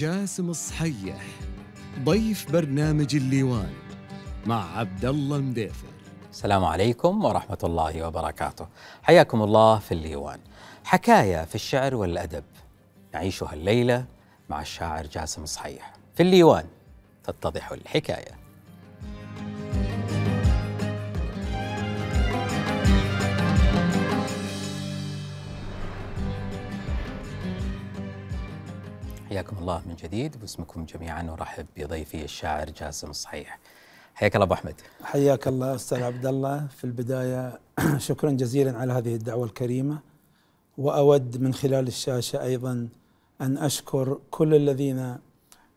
جاسم الصحيح ضيف برنامج الليوان مع عبد الله المديفر. السلام عليكم ورحمة الله وبركاته. حياكم الله في الليوان. حكاية في الشعر والأدب. نعيشها الليلة مع الشاعر جاسم الصحيح. في الليوان تتضح الحكاية. حياكم الله من جديد باسمكم جميعا ارحب بضيفي الشاعر جاسم الصحيح حياك الله أبو أحمد. حياك الله أستاذ عبد الله. في البداية شكرا جزيلا على هذه الدعوة الكريمة وأود من خلال الشاشة أيضا أن أشكر كل الذين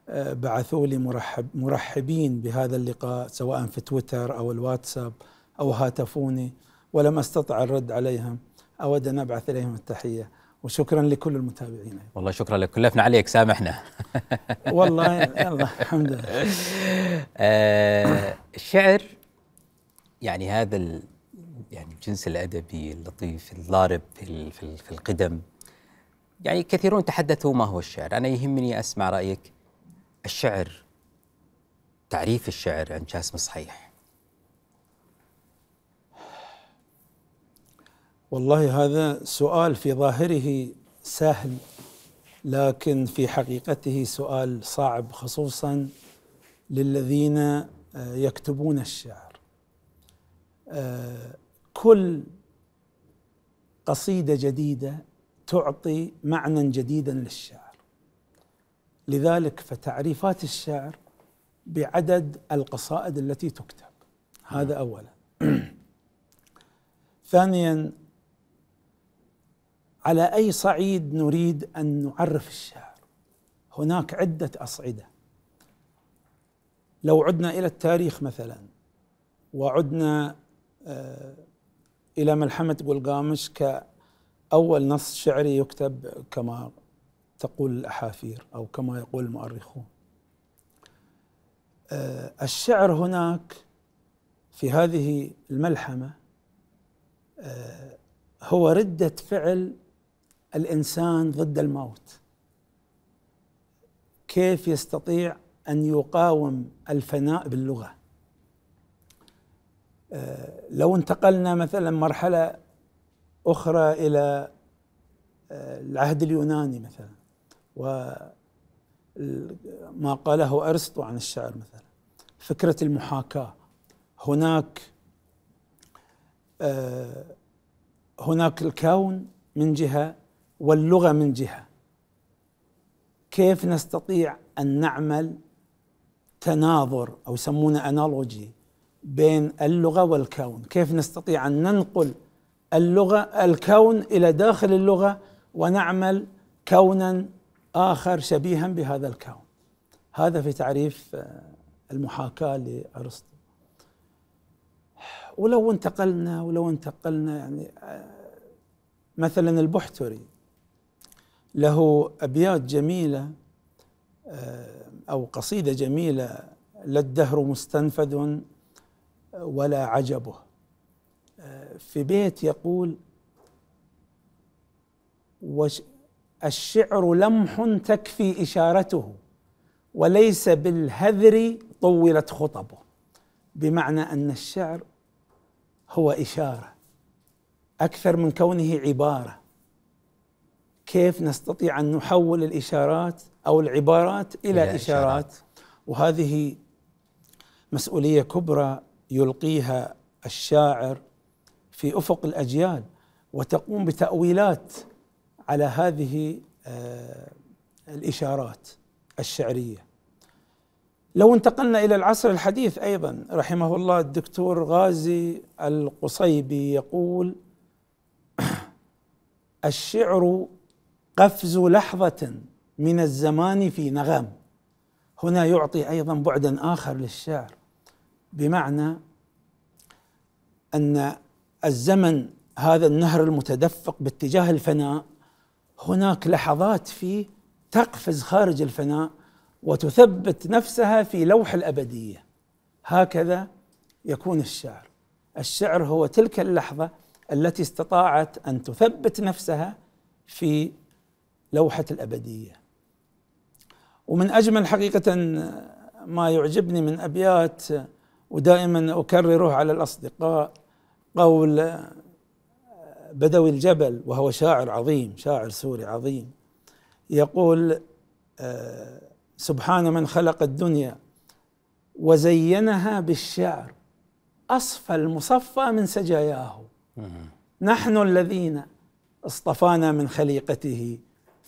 آه، بعثوا لي مرحب مرحبين بهذا اللقاء سواء في تويتر أو الواتساب أو هاتفوني ولم أستطع الرد عليهم. أود أن أبعث إليهم التحية. وشكرا لكل المتابعين والله شكرا لك. كلفنا عليك سامحنا والله يلا الحمد لله. آه الشعر يعني هذا ال يعني الجنس الأدبي اللطيف الضارب في في, في القدم. يعني كثيرون تحدثوا ما هو الشعر. أنا يهمني أسمع رأيك. الشعر تعريف الشعر عند جاسم صحيح. والله هذا سؤال في ظاهره سهل لكن في حقيقته سؤال صعب خصوصا للذين آه، يكتبون الشعر. آه، كل قصيدة جديدة تعطي معنى جديدا للشعر. لذلك فتعريفات الشعر بعدد القصائد التي تكتب. هذا اولا. ثانيا على أي صعيد نريد أن نعرف الشعر. هناك عدة أصعدة. لو عدنا إلى التاريخ مثلا وعدنا آه، إلى ملحمة قلقامش كأول نص شعري يكتب كما تقول الأحافير أو كما يقول المؤرخون. آه، الشعر هناك في هذه الملحمة آه، هو ردة فعل الإنسان ضد الموت. كيف يستطيع أن يقاوم الفناء باللغة؟ آه، لو انتقلنا مثلا مرحلة أخرى إلى آه، العهد اليوناني مثلا وما قاله أرسطو عن الشعر مثلا فكرة المحاكاة. هناك آه، هناك الكون من جهة واللغة من جهة. كيف نستطيع أن نعمل تناظر أو يسمونه انالوجي بين اللغة والكون؟ كيف نستطيع أن ننقل اللغة الكون إلى داخل اللغة ونعمل كونا آخر شبيها بهذا الكون؟ هذا في تعريف آه، المحاكاة لأرسطو. ولو انتقلنا ولو انتقلنا يعني آه، مثلا البحتري له أبيات جميلة آه، أو قصيدة جميلة لا الدهر مستنفذ ولا عجبه آه، في بيت يقول الشعر لمح تكفي إشارته وليس بالهذر طولت خطبه. بمعنى أن الشعر هو إشارة أكثر من كونه عبارة. كيف نستطيع أن نحول الإشارات أو العبارات إلى, إلى إشارات, إشارات. وهذه مسؤولية كبرى يلقيها الشاعر في أفق الأجيال وتقوم بتأويلات على هذه آه، الإشارات الشعرية. لو انتقلنا إلى العصر الحديث أيضا رحمه الله الدكتور غازي القصيبي يقول الشعر قفز لحظة من الزمان في نغم هنا يعطي أيضا بعدا آخر للشعر بمعنى أن الزمن هذا النهر المتدفق باتجاه الفناء هناك لحظات فيه تقفز خارج الفناء وتثبت نفسها في لوح الأبدية. هكذا يكون الشعر. الشعر هو تلك اللحظة التي استطاعت أن تثبت نفسها في لوحة الأبدية. ومن أجمل حقيقة ما يعجبني من أبيات ودائما أكرره على الأصدقاء قول بدوي الجبل وهو شاعر عظيم شاعر سوري عظيم يقول آه، سبحان من خلق الدنيا وزينها بالشعر أصفى المصفى من سجاياه. نحن الذين اصطفانا من خليقته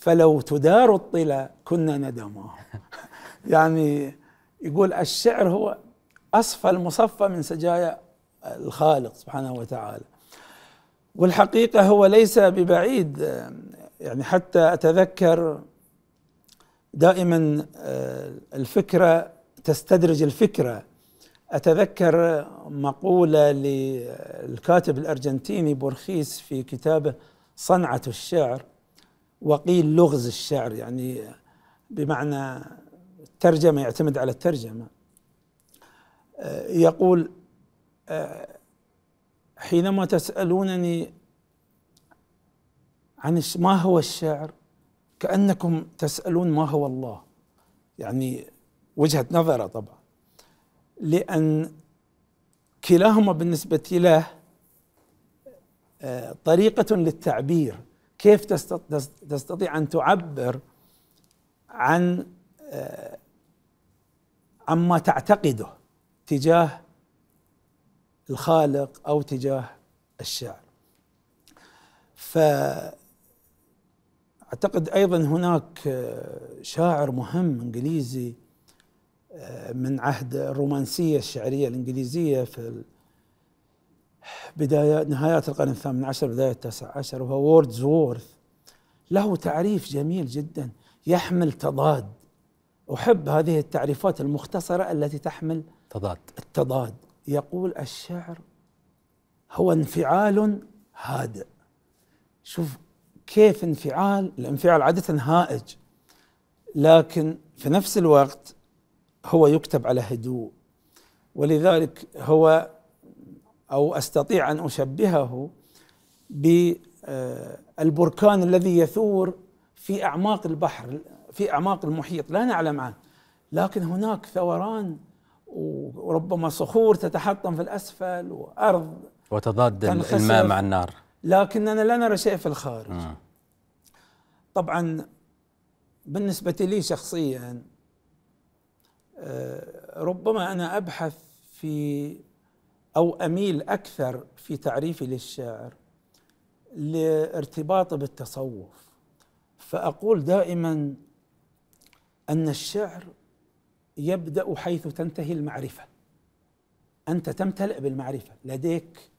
فلو تدار الطلا كنا ندماه يعني يقول الشعر هو اصفى المصفى من سجايا الخالق سبحانه وتعالى. والحقيقة هو ليس ببعيد يعني حتى أتذكر دائما آه، الفكرة تستدرج الفكرة. أتذكر مقولة للكاتب الأرجنتيني بورخيس في كتابه صنعة الشعر. وقيل لغز الشعر يعني بمعنى الترجمه يعتمد على الترجمة. آه، يقول آه، حينما تسألونني عن ما هو الشعر؟ كأنكم تسألون ما هو الله. يعني وجهة نظرة طبعا. لأن كلاهما بالنسبة له آه، طريقة للتعبير. كيف تستطيع أن تعبر عن آه، عما تعتقده تجاه الخالق أو تجاه الشعر فأعتقد أيضا هناك آه، شاعر مهم إنجليزي آه، من عهد الرومانسية الشعرية الإنجليزية في بداية نهايات القرن الثامن عشر بداية التاسع عشر وهو ووردز وورث له تعريف جميل جدا يحمل تضاد. أحب هذه التعريفات المختصرة التي تحمل تضاد. التضاد. يقول الشعر هو انفعال هادئ. شوف كيف انفعال الانفعال عادة هائج لكن في نفس الوقت هو يكتب على هدوء. ولذلك هو أو أستطيع أن أشبهه بالبركان الذي يثور في أعماق البحر في أعماق المحيط لا نعلم عنه. لكن هناك ثوران وربما صخور تتحطم في الأسفل وأرض وتضاد الماء مع النار. لكننا لا نرى شيء في الخارج. طبعا بالنسبة لي شخصيا آه، ربما أنا أبحث في أو أميل أكثر في تعريفي للشعر لارتباطه بالتصوف. فأقول دائما أن الشعر يبدأ حيث تنتهي المعرفة. أنت تمتلئ بالمعرفة. لديك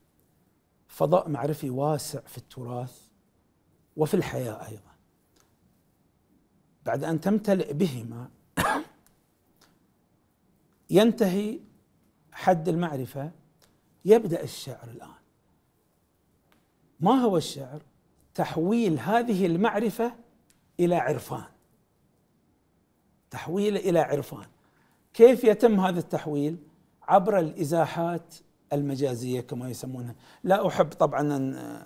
فضاء معرفي واسع في التراث وفي الحياة أيضا. بعد أن تمتلئ بهما ينتهي حد المعرفة يبدأ الشعر الآن. ما هو الشعر؟ تحويل هذه المعرفة إلى عرفان. تحويل إلى عرفان. كيف يتم هذا التحويل؟ عبر الإزاحات المجازية كما يسمونها. لا أحب طبعا ان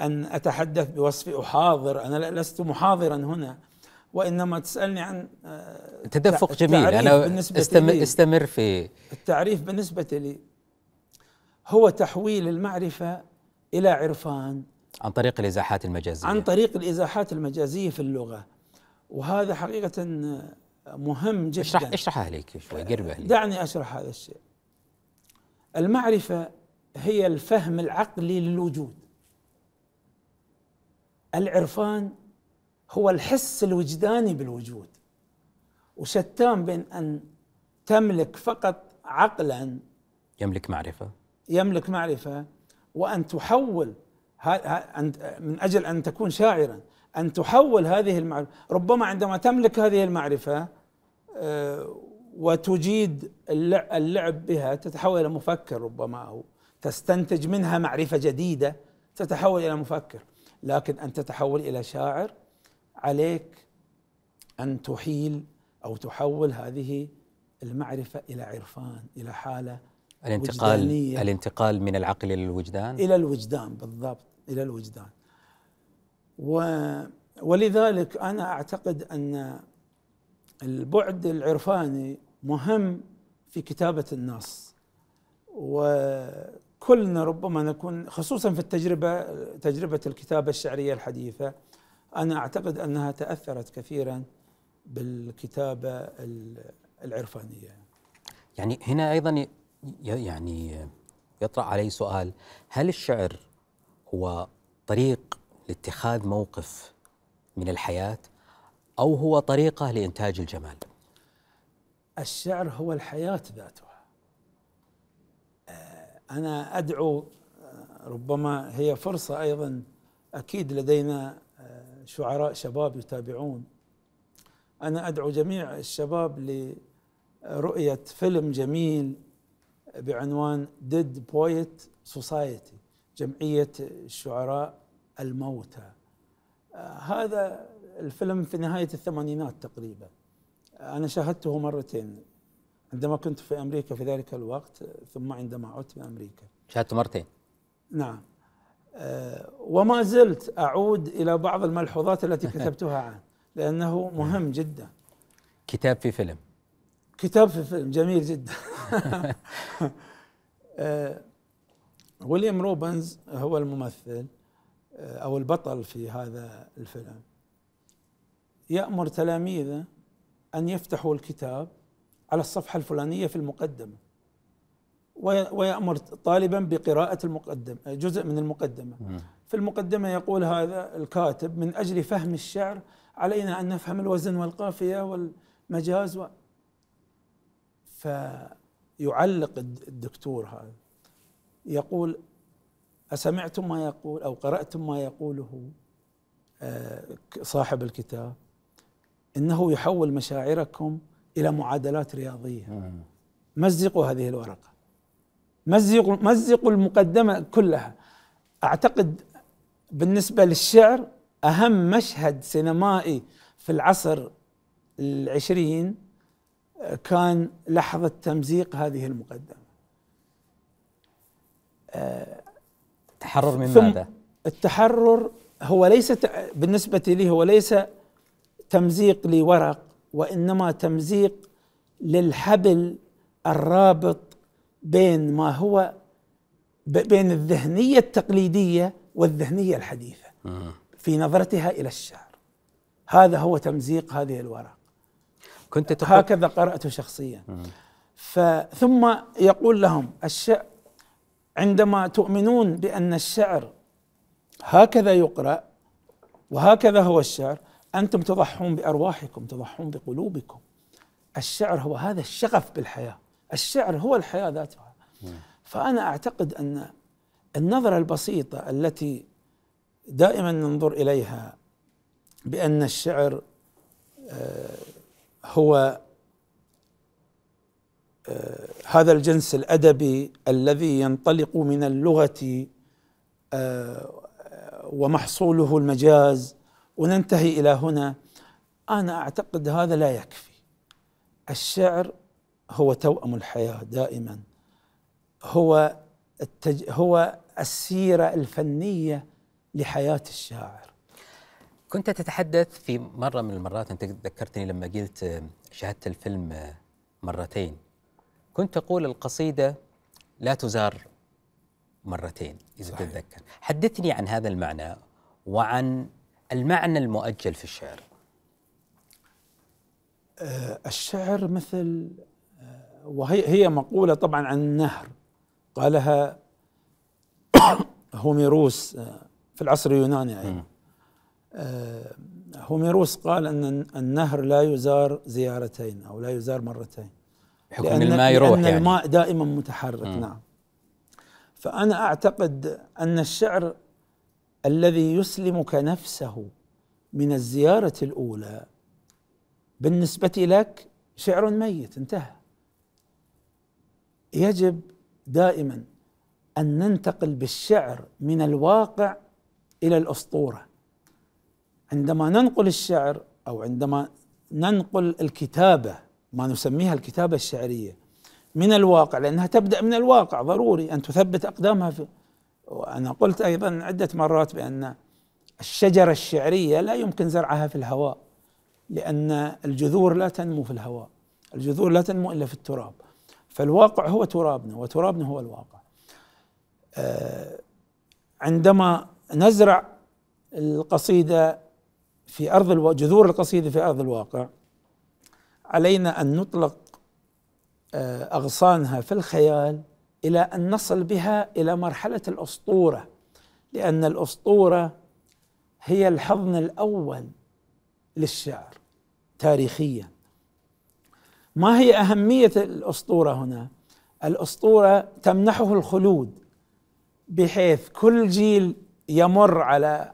أن أتحدث بوصف أحاضر. أنا لست محاضرا هنا وإنما تسألني عن آه، تدفق جميل. أنا استمر, استمر في التعريف بالنسبة لي. هو تحويل المعرفة إلى عرفان. عن طريق الإزاحات المجازية. عن طريق الإزاحات المجازية في اللغة. وهذا حقيقة مهم جدا. اشرح اشرحها لي شوي قربها لي. دعني أشرح هذا الشيء. المعرفة هي الفهم العقلي للوجود. العرفان هو الحس الوجداني بالوجود. وشتان بين أن تملك فقط عقلا يملك معرفة. يملك معرفة وأن تحول من أجل أن تكون شاعرا أن تحول هذه المعرفة ربما عندما تملك هذه المعرفة آه، وتجيد اللعب بها تتحول إلى مفكر ربما أو تستنتج منها معرفة جديدة تتحول إلى مفكر. لكن أن تتحول إلى شاعر عليك أن تحيل أو تحول هذه المعرفة إلى عرفان إلى حالة الانتقال وجدانية. الانتقال من العقل إلى الوجدان؟ إلى الوجدان بالضبط إلى الوجدان. و ولذلك أنا أعتقد أن البعد العرفاني مهم في كتابة النص. وكلنا ربما نكون خصوصا في التجربة تجربة الكتابة الشعرية الحديثة أنا أعتقد أنها تأثرت كثيرا بالكتابة العرفانية. يعني هنا أيضا يعني يطرأ علي سؤال. هل الشعر هو طريق لاتخاذ موقف من الحياة أو هو طريقة لإنتاج الجمال؟ الشعر هو الحياة ذاتها. آه، أنا أدعو آه، ربما هي فرصة أيضا أكيد لدينا آه، شعراء شباب يتابعون. أنا أدعو جميع الشباب لرؤية فيلم جميل بعنوان Dead Poets Society جمعية الشعراء الموتى. هذا الفيلم في نهاية الثمانينات تقريبا. أنا شاهدته مرتين. عندما كنت في أمريكا في ذلك الوقت ثم عندما عدت من أمريكا. شاهدته مرتين؟ نعم. أه وما زلت أعود إلى بعض الملحوظات التي كتبتها عنه لأنه مهم جدا. كتاب في فيلم. كتاب في فيلم جميل جدا. ويليام روبنز هو الممثل أه أو البطل في هذا الفيلم. يأمر تلاميذه أن يفتحوا الكتاب على الصفحة الفلانية في المقدمة ويأمر طالبا بقراءة المقدمة جزء من المقدمة. في المقدمة يقول هذا الكاتب من أجل فهم الشعر علينا أن نفهم الوزن والقافية والمجاز و فيعلق الدكتور هذا. يقول أسمعتم ما يقول أو قرأتم ما يقوله آه، صاحب الكتاب إنه يحول مشاعركم إلى معادلات رياضية. مزقوا هذه الورقة. مزقوا مزقوا المقدمة كلها. أعتقد بالنسبة للشعر أهم مشهد سينمائي في العصر العشرين كان لحظة تمزيق هذه المقدمة. التحرر من ماذا؟ التحرر هو ليس بالنسبة لي هو ليس تمزيق لورق وإنما تمزيق للحبل الرابط بين ما هو بين الذهنية التقليدية والذهنية الحديثة. في نظرتها إلى الشعر. هذا هو تمزيق هذه الورق. كنت تقول هكذا قرأته شخصيا. ثم يقول لهم الشعر عندما تؤمنون بأن الشعر هكذا يقرأ وهكذا هو الشعر أنتم تضحون بأرواحكم تضحون بقلوبكم. الشعر هو هذا الشغف بالحياة. الشعر هو الحياة ذاتها. فأنا أعتقد أن النظرة البسيطة التي دائما ننظر إليها بأن الشعر آه، هو آه، هذا الجنس الأدبي الذي ينطلق من اللغة آه، ومحصوله المجاز. وننتهي إلى هنا. أنا أعتقد هذا لا يكفي. الشعر هو توأم الحياة دائما. هو التج... هو السيرة الفنية لحياة الشاعر. كنت تتحدث في مرة من المرات أنت ذكرتني لما قلت شاهدت الفيلم مرتين. كنت تقول القصيدة لا تزار مرتين إذا تتذكر. حدثني عن هذا المعنى وعن المعنى المؤجل في الشعر. آه، الشعر مثل آه، وهي هي مقولة طبعا عن النهر. قالها هوميروس آه، في العصر اليوناني أيضا. هوميروس قال أن النهر لا يزار زيارتين أو لا يزار مرتين. بحكم لأن الماء يروح لأن يعني. الماء دائما متحرك م. نعم. فأنا أعتقد أن الشعر الذي يسلمك نفسه من الزيارة الأولى بالنسبة لك شعر ميت انتهى. يجب دائما أن ننتقل بالشعر من الواقع إلى الأسطورة. عندما ننقل الشعر أو عندما ننقل الكتابة ما نسميها الكتابة الشعرية من الواقع لأنها تبدأ من الواقع ضروري أن تثبت أقدامها في وأنا قلت أيضا عدة مرات بأن الشجرة الشعرية لا يمكن زرعها في الهواء لأن الجذور لا تنمو في الهواء الجذور لا تنمو إلا في التراب. فالواقع هو ترابنا وترابنا هو الواقع. آه، عندما نزرع القصيدة في أرض الواقع جذور القصيدة في أرض الواقع علينا أن نطلق آه، أغصانها في الخيال إلى أن نصل بها إلى مرحلة الأسطورة لأن الأسطورة هي الحضن الأول للشعر تاريخيا ما هي أهمية الأسطورة هنا؟ الأسطورة تمنحه الخلود بحيث كل جيل يمر على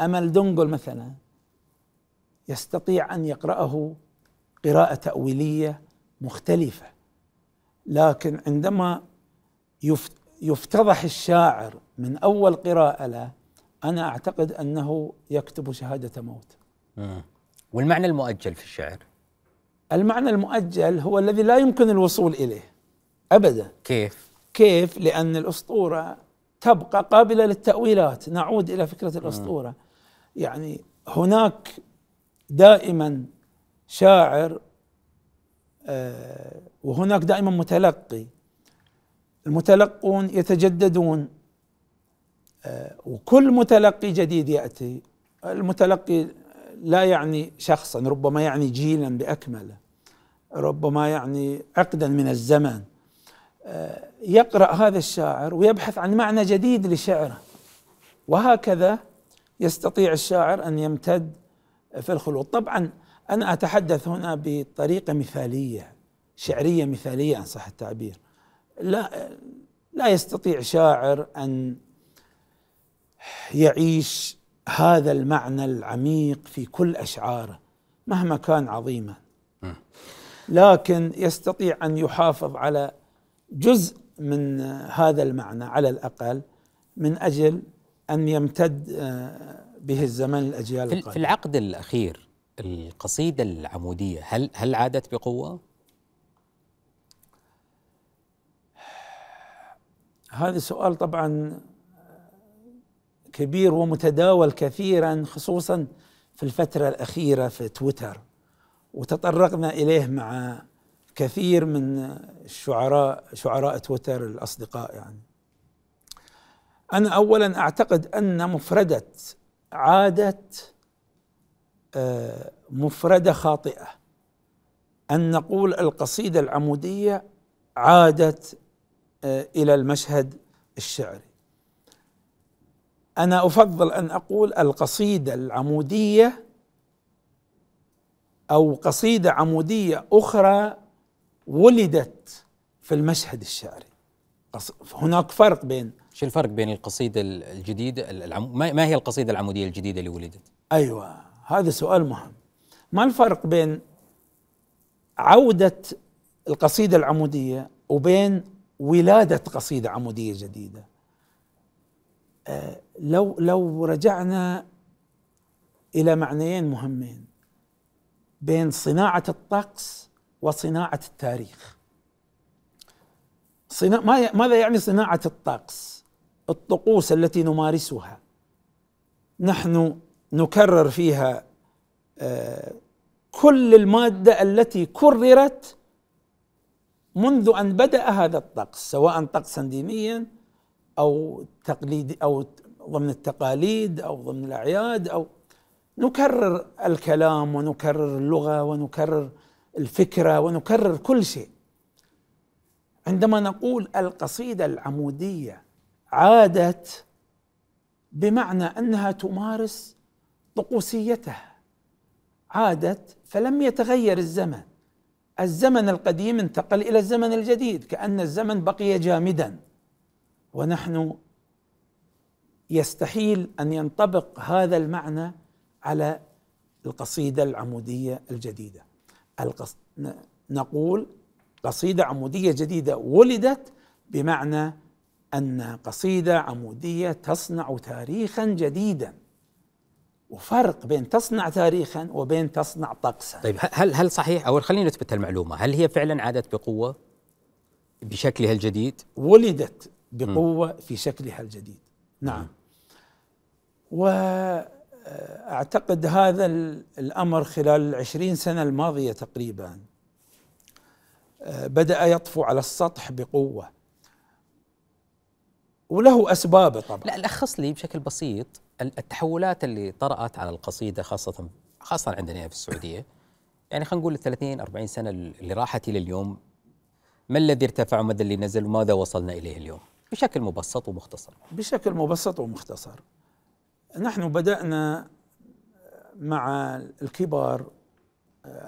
أمل دنقل مثلا يستطيع أن يقرأه قراءة تأويلية مختلفة. لكن عندما يفتضح الشاعر من أول قراءة له أنا أعتقد أنه يكتب شهادة موت. والمعنى المؤجل في الشعر؟ المعنى المؤجل هو الذي لا يمكن الوصول إليه. أبدا. كيف؟ كيف؟ لأن الأسطورة تبقى قابلة للتأويلات. نعود إلى فكرة الأسطورة. يعني هناك دائما شاعر آه، وهناك دائما متلقي. المتلقون يتجددون آه، وكل متلقي جديد يأتي. المتلقي لا يعني شخصا ربما يعني جيلا بأكمله ربما يعني عقدا من الزمن آه، يقرأ هذا الشاعر ويبحث عن معنى جديد لشعره. وهكذا يستطيع الشاعر أن يمتد في الخلود. طبعا أنا أتحدث هنا بطريقة مثالية شعرية مثالية أن صح التعبير. لا لا يستطيع شاعر أن يعيش هذا المعنى العميق في كل أشعاره مهما كان عظيما. لكن يستطيع أن يحافظ على جزء من هذا المعنى على الأقل من أجل أن يمتد آه، به الزمن الأجيال في, القادمة. في العقد الأخير القصيدة العمودية هل هل عادت بقوة؟ هذا سؤال طبعا كبير ومتداول كثيرا خصوصا في الفترة الأخيرة في تويتر وتطرقنا إليه مع كثير من الشعراء شعراء تويتر الأصدقاء يعني أنا أولا أعتقد أن مفردة عادة آه، مفردة خاطئة. أن نقول القصيدة العمودية عادت آه، إلى المشهد الشعري. أنا أفضل أن أقول القصيدة العمودية أو قصيدة عمودية أخرى ولدت في المشهد الشعري. هناك فرق بين شو الفرق بين القصيدة الجديدة العم... ما هي القصيدة العمودية الجديدة اللي ولدت؟ أيوه هذا سؤال مهم. ما الفرق بين عودة القصيدة العمودية وبين ولادة قصيدة عمودية جديدة؟ آه، لو لو رجعنا إلى معنيين مهمين بين صناعة الطقس وصناعة التاريخ. صنا... ماذا يعني صناعة الطقس؟ الطقوس التي نمارسها. نحن نكرر فيها آه، كل المادة التي كررت منذ أن بدأ هذا الطقس سواء طقسا دينيا أو تقليدي أو ضمن التقاليد أو ضمن الأعياد أو نكرر الكلام ونكرر اللغة ونكرر الفكرة ونكرر كل شيء. عندما نقول القصيدة العمودية عادت بمعنى أنها تمارس طقوسيتها. عادت فلم يتغير الزمن. الزمن القديم انتقل إلى الزمن الجديد كأن الزمن بقي جامدا. ونحن يستحيل أن ينطبق هذا المعنى على القصيدة العمودية الجديدة. القص... نقول قصيدة عمودية جديدة ولدت بمعنى أن قصيدة عمودية تصنع تاريخا جديدا. وفرق بين تصنع تاريخا وبين تصنع طقسا. طيب هل هل صحيح أو خلينا نثبت المعلومة هل هي فعلا عادت بقوة بشكلها الجديد؟ ولدت بقوة م. في شكلها الجديد. نعم. م. و أعتقد هذا الأمر خلال العشرين سنة الماضية تقريبا بدأ يطفو على السطح بقوة. وله أسبابه طبعا. لا لخص لي بشكل بسيط التحولات اللي طرأت على القصيدة خاصة خاصة عندنا في السعودية. يعني خلينا نقول 30 40 سنة اللي راحت إلى اليوم ما الذي ارتفع وما اللي نزل وماذا وصلنا إليه اليوم؟ بشكل مبسط ومختصر. بشكل مبسط ومختصر. نحن بدأنا مع الكبار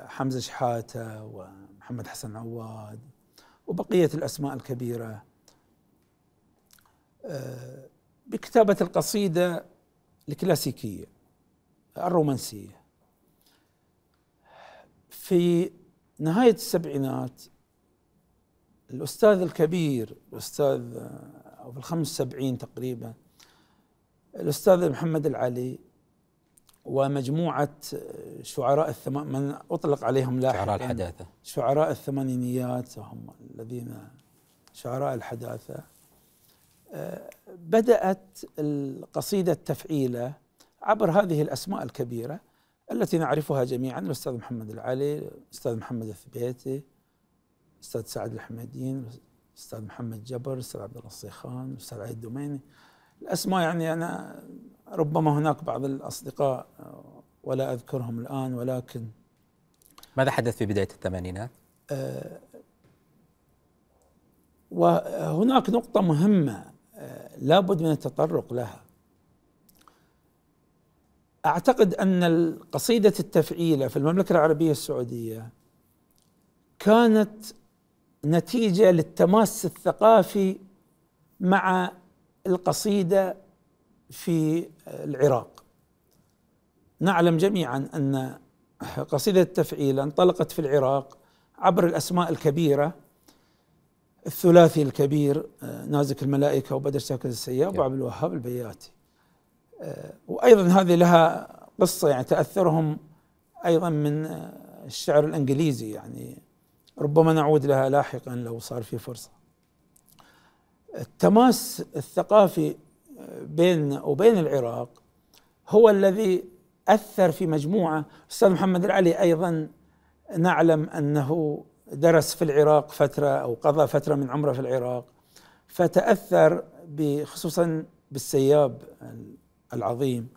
حمزة شحاتة ومحمد حسن عواد وبقية الأسماء الكبيرة. بكتابة القصيدة الكلاسيكية الرومانسية. في نهاية السبعينات الأستاذ الكبير الأستاذ أو في الخمس سبعين تقريبا الأستاذ محمد العلي ومجموعة شعراء الثمان من أطلق عليهم لاحقا شعراء الحداثة. شعراء الثمانينيات هم الذين شعراء الحداثة. بدأت القصيدة التفعيلة عبر هذه الأسماء الكبيرة التي نعرفها جميعا الأستاذ محمد العلي الأستاذ محمد الثبيتي الأستاذ سعد الحميدين الأستاذ محمد جبر الأستاذ عبد الله الصيخان الأستاذ عيد الدميني الأسماء يعني أنا ربما هناك بعض الأصدقاء ولا أذكرهم الآن ولكن ماذا حدث في بداية الثمانينات؟ آه وهناك نقطة مهمة لابد من التطرق لها. أعتقد أن قصيده التفعيلة في المملكة العربية السعودية كانت نتيجة للتماس الثقافي مع القصيدة في العراق. نعلم جميعا أن قصيدة التفعيلة انطلقت في العراق عبر الأسماء الكبيرة الثلاثي الكبير آه، نازك الملائكة وبدر ساكن السياب وعبد الوهاب البياتي. آه، وأيضا هذه لها قصة يعني تأثرهم أيضا من آه، الشعر الإنجليزي يعني. ربما نعود لها لاحقا لو صار في فرصة. التماس الثقافي بين وبين العراق هو الذي أثر في مجموعة. أستاذ محمد العلي أيضا نعلم أنه درس في العراق فترة أو قضى فترة من عمره في العراق فتأثر خصوصا بالسياب العظيم.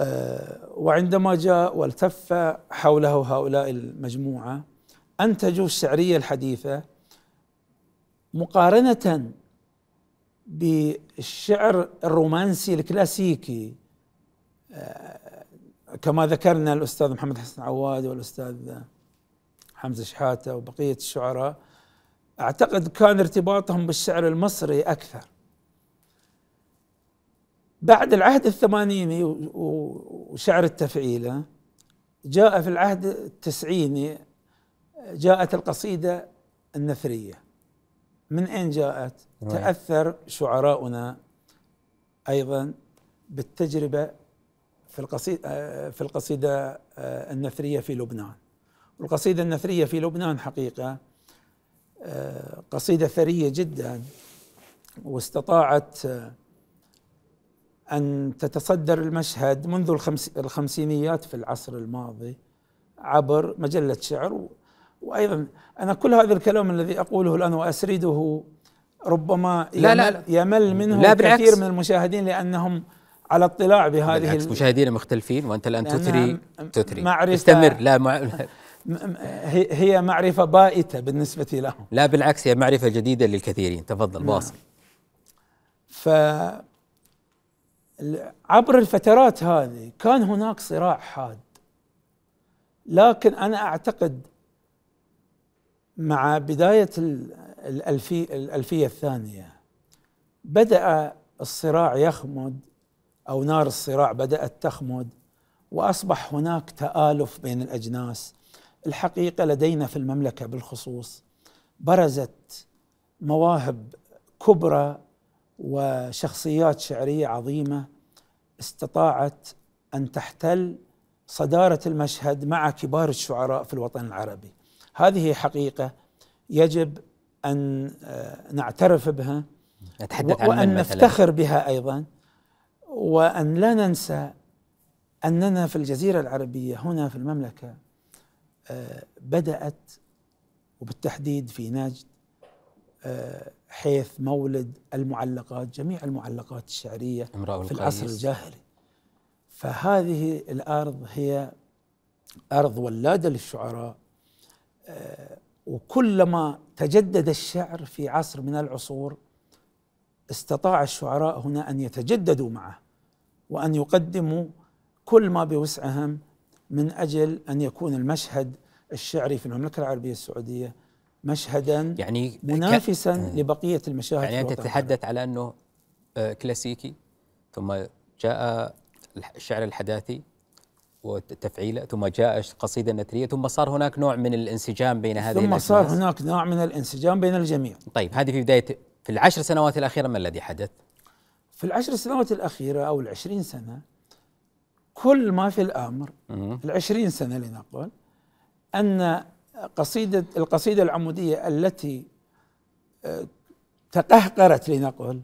آه، وعندما جاء والتف حوله هؤلاء المجموعة أنتجوا الشعرية الحديثة مقارنة بالشعر الرومانسي الكلاسيكي. آه، كما ذكرنا الأستاذ محمد حسن عواد والأستاذ حمزة شحاتة وبقية الشعراء أعتقد كان ارتباطهم بالشعر المصري أكثر. بعد العهد الثمانيني وشعر التفعيلة جاء في العهد التسعيني جاءت القصيدة النثرية. من أين جاءت؟ تأثر شعراؤنا أيضا بالتجربة في القصيدة في القصيدة النثرية في لبنان. القصيدة النثرية في لبنان حقيقة آه، قصيدة ثرية جدا واستطاعت آه، أن تتصدر المشهد منذ الخمسينيات في العصر الماضي عبر مجلة شعر. وأيضا أنا كل هذا الكلام الذي أقوله الآن وأسرده ربما لا لا لا. يمل منه لا كثير من المشاهدين لأنهم على اطلاع بهذه بالعكس مشاهدينا مختلفين وأنت الآن تثري تثري. استمر. لا مع هي معرفة بائتة بالنسبة لهم. لا بالعكس هي معرفة جديدة للكثيرين. تفضل نعم. واصل ف عبر الفترات هذه كان هناك صراع حاد. لكن أنا أعتقد مع بداية الألفية, الألفية الثانية بدأ الصراع يخمد أو نار الصراع بدأت تخمد وأصبح هناك تآلف بين الأجناس. الحقيقة لدينا في المملكة بالخصوص برزت مواهب كبرى وشخصيات شعرية عظيمة استطاعت أن تحتل صدارة المشهد مع كبار الشعراء في الوطن العربي. هذه حقيقة يجب أن آه، نعترف بها نتحدث عن وأن نفتخر بها أيضا وأن لا ننسى أننا في الجزيرة العربية هنا في المملكة آه، بدأت وبالتحديد في نجد آه، حيث مولد المعلقات جميع المعلقات الشعرية في العصر الجاهلي. فهذه الأرض هي أرض ولادة للشعراء آه، وكلما تجدد الشعر في عصر من العصور استطاع الشعراء هنا أن يتجددوا معه وأن يقدموا كل ما بوسعهم من أجل أن يكون المشهد الشعري في المملكة العربية السعودية مشهدا يعني منافسا ك... لبقية المشاهد يعني أنت تتحدث على أنه آه، كلاسيكي ثم جاء الشعر الحداثي وتفعيله ثم جاء القصيده النثريه ثم صار هناك نوع من الانسجام بين هذه ثم صار هناك نوع من الانسجام بين الجميع. طيب هذه في بداية في العشر سنوات الأخيرة ما الذي حدث؟ في العشر سنوات الأخيرة أو العشرين سنة كل ما في الأمر العشرين سنة لنقل أن قصيده القصيدة العمودية التي آه، تقهقرت لنقل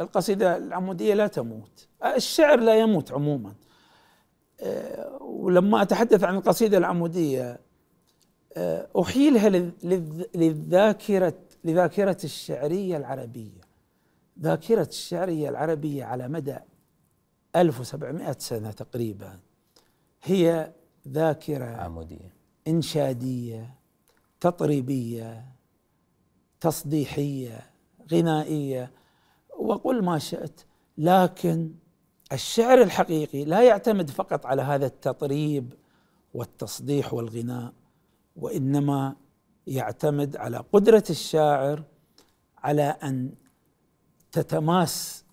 القصيدة العمودية لا تموت. الشعر لا يموت عموما. آه، ولما أتحدث عن القصيدة العمودية آه، أحيلها للذاكرة لذاكرة الشعرية العربية. ذاكرة الشعرية العربية على مدى 1700 سنة تقريبا. هي ذاكرة عمودية. إنشادية تطريبية تصديحية غنائية وقل ما شئت. لكن الشعر الحقيقي لا يعتمد فقط على هذا التطريب والتصديح والغناء وإنما يعتمد على قدرة الشاعر على أن تتماس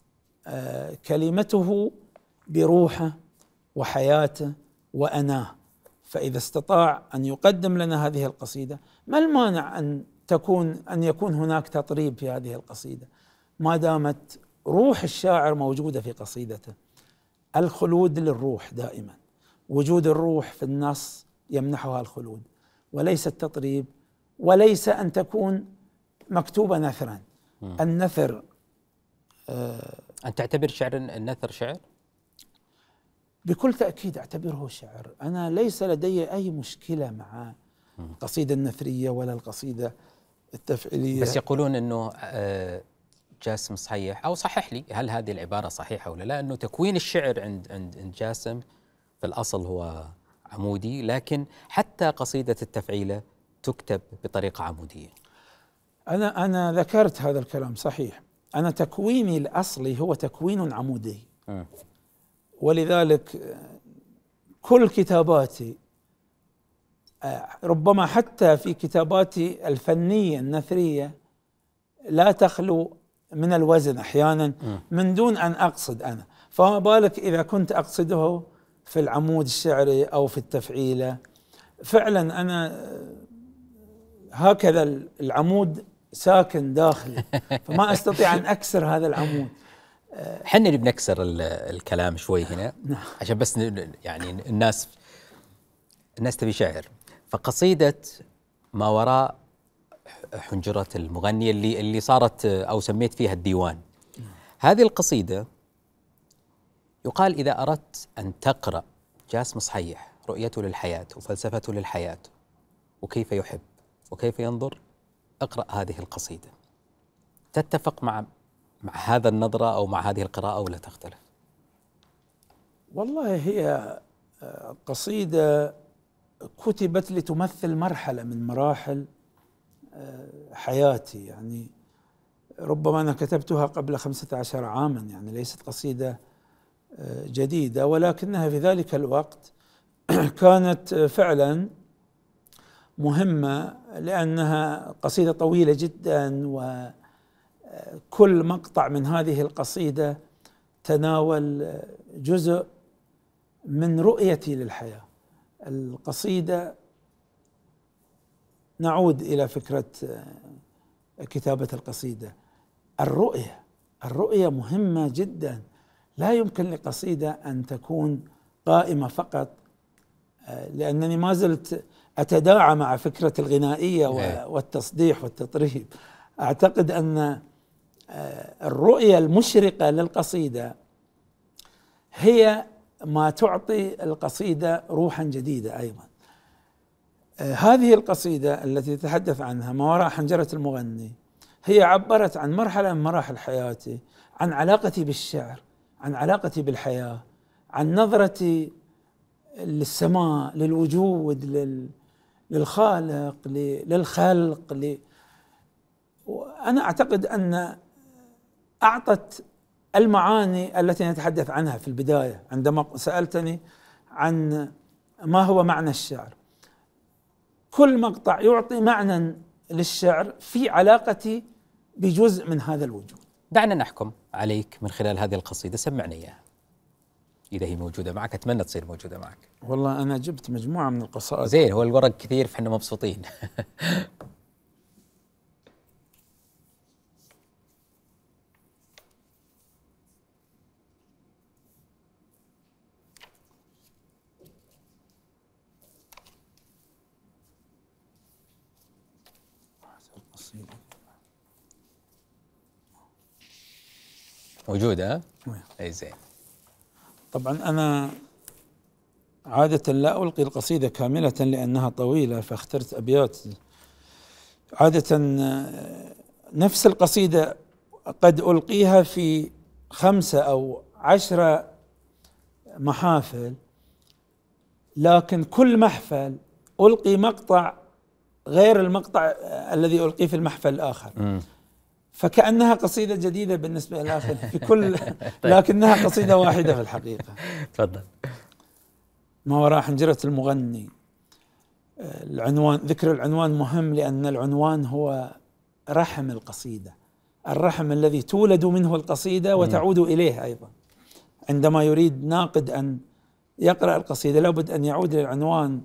آه، كلمته بروحه وحياته وأناه. فإذا استطاع أن يقدم لنا هذه القصيدة ما المانع أن تكون أن يكون هناك تطريب في هذه القصيدة؟ ما دامت روح الشاعر موجودة في قصيدته الخلود للروح دائما. وجود الروح في النص يمنحها الخلود. وليس التطريب وليس أن تكون مكتوبة نثرا. النثر آه ان تعتبر شعر النثر شعر؟ بكل تأكيد أعتبره شعر، أنا ليس لدي أي مشكلة مع القصيدة النثرية ولا القصيدة التفعيلية بس يقولون إنه آه جاسم صحيح أو صحح لي هل هذه العبارة صحيحة ولا لا إنه تكوين الشعر عند عند عند جاسم في الأصل هو عمودي لكن حتى قصيدة التفعيلة تكتب بطريقة عمودية. أنا أنا ذكرت هذا الكلام صحيح. أنا تكويني الأصلي هو تكوين عمودي. م. ولذلك كل كتاباتي ربما حتى في كتاباتي الفنية النثرية لا تخلو من الوزن أحيانا من دون أن أقصد أنا. فما بالك إذا كنت أقصده في العمود الشعري أو في التفعيلة؟ فعلا أنا هكذا العمود ساكن داخلي فما أستطيع أن أكسر هذا العمود. حنا اللي بنكسر الكلام شوي هنا نعم. عشان بس يعني الناس الناس تبي شعر. فقصيدة ما وراء حنجرة المغنية اللي اللي صارت أو سميت فيها الديوان. هذه القصيدة يقال إذا أردت أن تقرأ جاسم صحيح رؤيته للحياة وفلسفته للحياة وكيف يحب وكيف ينظر اقرأ هذه القصيدة. تتفق مع مع هذا النظرة أو مع هذه القراءة ولا تختلف؟ والله هي آه، قصيدة كتبت لتمثل مرحلة من مراحل حياتي يعني ربما أنا كتبتها قبل خمسة عشر عاما يعني ليست قصيدة آه، جديدة ولكنها في ذلك الوقت كانت فعلا مهمة لأنها قصيدة طويلة جدا وكل مقطع من هذه القصيدة تناول جزء من رؤيتي للحياة. القصيدة نعود إلى فكرة آه، كتابة القصيدة. الرؤية الرؤية مهمة جدا. لا يمكن لقصيدة أن تكون قائمة فقط آه، لأنني ما زلت أتداعى مع فكرة الغنائية نعم. والتصديح والتطريب. أعتقد أن الرؤية المشرقة للقصيدة هي ما تعطي القصيدة روحا جديدة أيضا. آه، هذه القصيدة التي تتحدث عنها ما وراء حنجرة المغني هي عبرت عن مرحلة من مراحل حياتي عن علاقتي بالشعر عن علاقتي بالحياة عن نظرتي للسماء للوجود للخالق للخلق ل... وأنا أعتقد أن أعطت المعاني التي نتحدث عنها في البداية عندما سألتني عن ما هو معنى الشعر. كل مقطع يعطي معنى للشعر في علاقتي بجزء من هذا الوجود. دعنا نحكم عليك من خلال هذه القصيدة. سمعنا إياها. إذا هي موجودة معك أتمنى تصير موجودة معك. والله أنا جبت مجموعة من القصائد. زين هو الورق كثير فإحنا مبسوطين. موجودة إي زين. طبعا أنا عادة لا ألقي القصيدة كاملة لأنها طويلة فاخترت أبيات. عادة نفس القصيدة قد ألقيها في خمسة أو عشرة محافل لكن كل محفل ألقي مقطع غير المقطع الذي ألقيه في المحفل الآخر. م. فكأنها قصيدة جديدة بالنسبة للآخر في كل طيب. لكنها قصيدة واحدة في الحقيقة. تفضل. ما وراء حنجرة المغني. العنوان ذكر العنوان مهم لأن العنوان هو رحم القصيدة. الرحم الذي تولد منه القصيدة وتعود إليه أيضا. عندما يريد ناقد أن يقرأ القصيدة لابد أن يعود للعنوان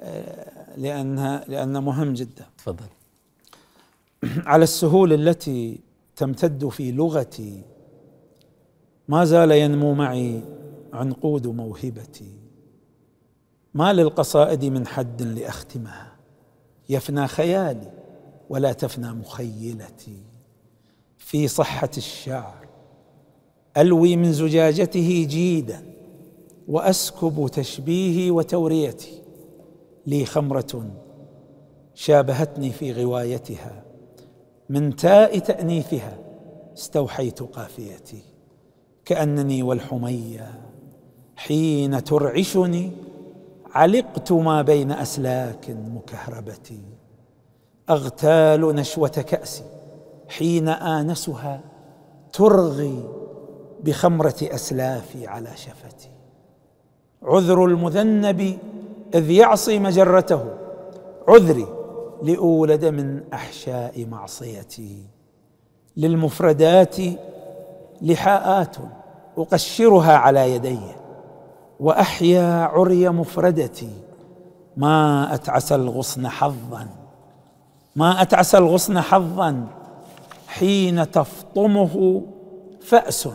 آه، لأنها لأنه مهم جدا. تفضل. على السهول التي تمتد في لغتي ما زال ينمو معي عنقود موهبتي. ما للقصائد من حد لأختمها. يفنى خيالي ولا تفنى مخيلتي. في صحة الشعر ألوي من زجاجته جيدا وأسكب تشبيهي وتوريتي. لي خمرة شابهتني في غوايتها. من تاء تأنيثها استوحيت قافيتي كأنني والحمية حين ترعشني علقت ما بين أسلاك مكهربتي. أغتال نشوة كأسي حين آنسها ترغي بخمرة أسلافي على شفتي. عذر المذنب إذ يعصي مجرته عذري لأولد من أحشاء معصيتي. للمفردات لحاءات أقشرها على يدي وأحيا عري مفردتي. ما أتعس الغصن حظا ما أتعس الغصن حظا. حين تفطمه فأس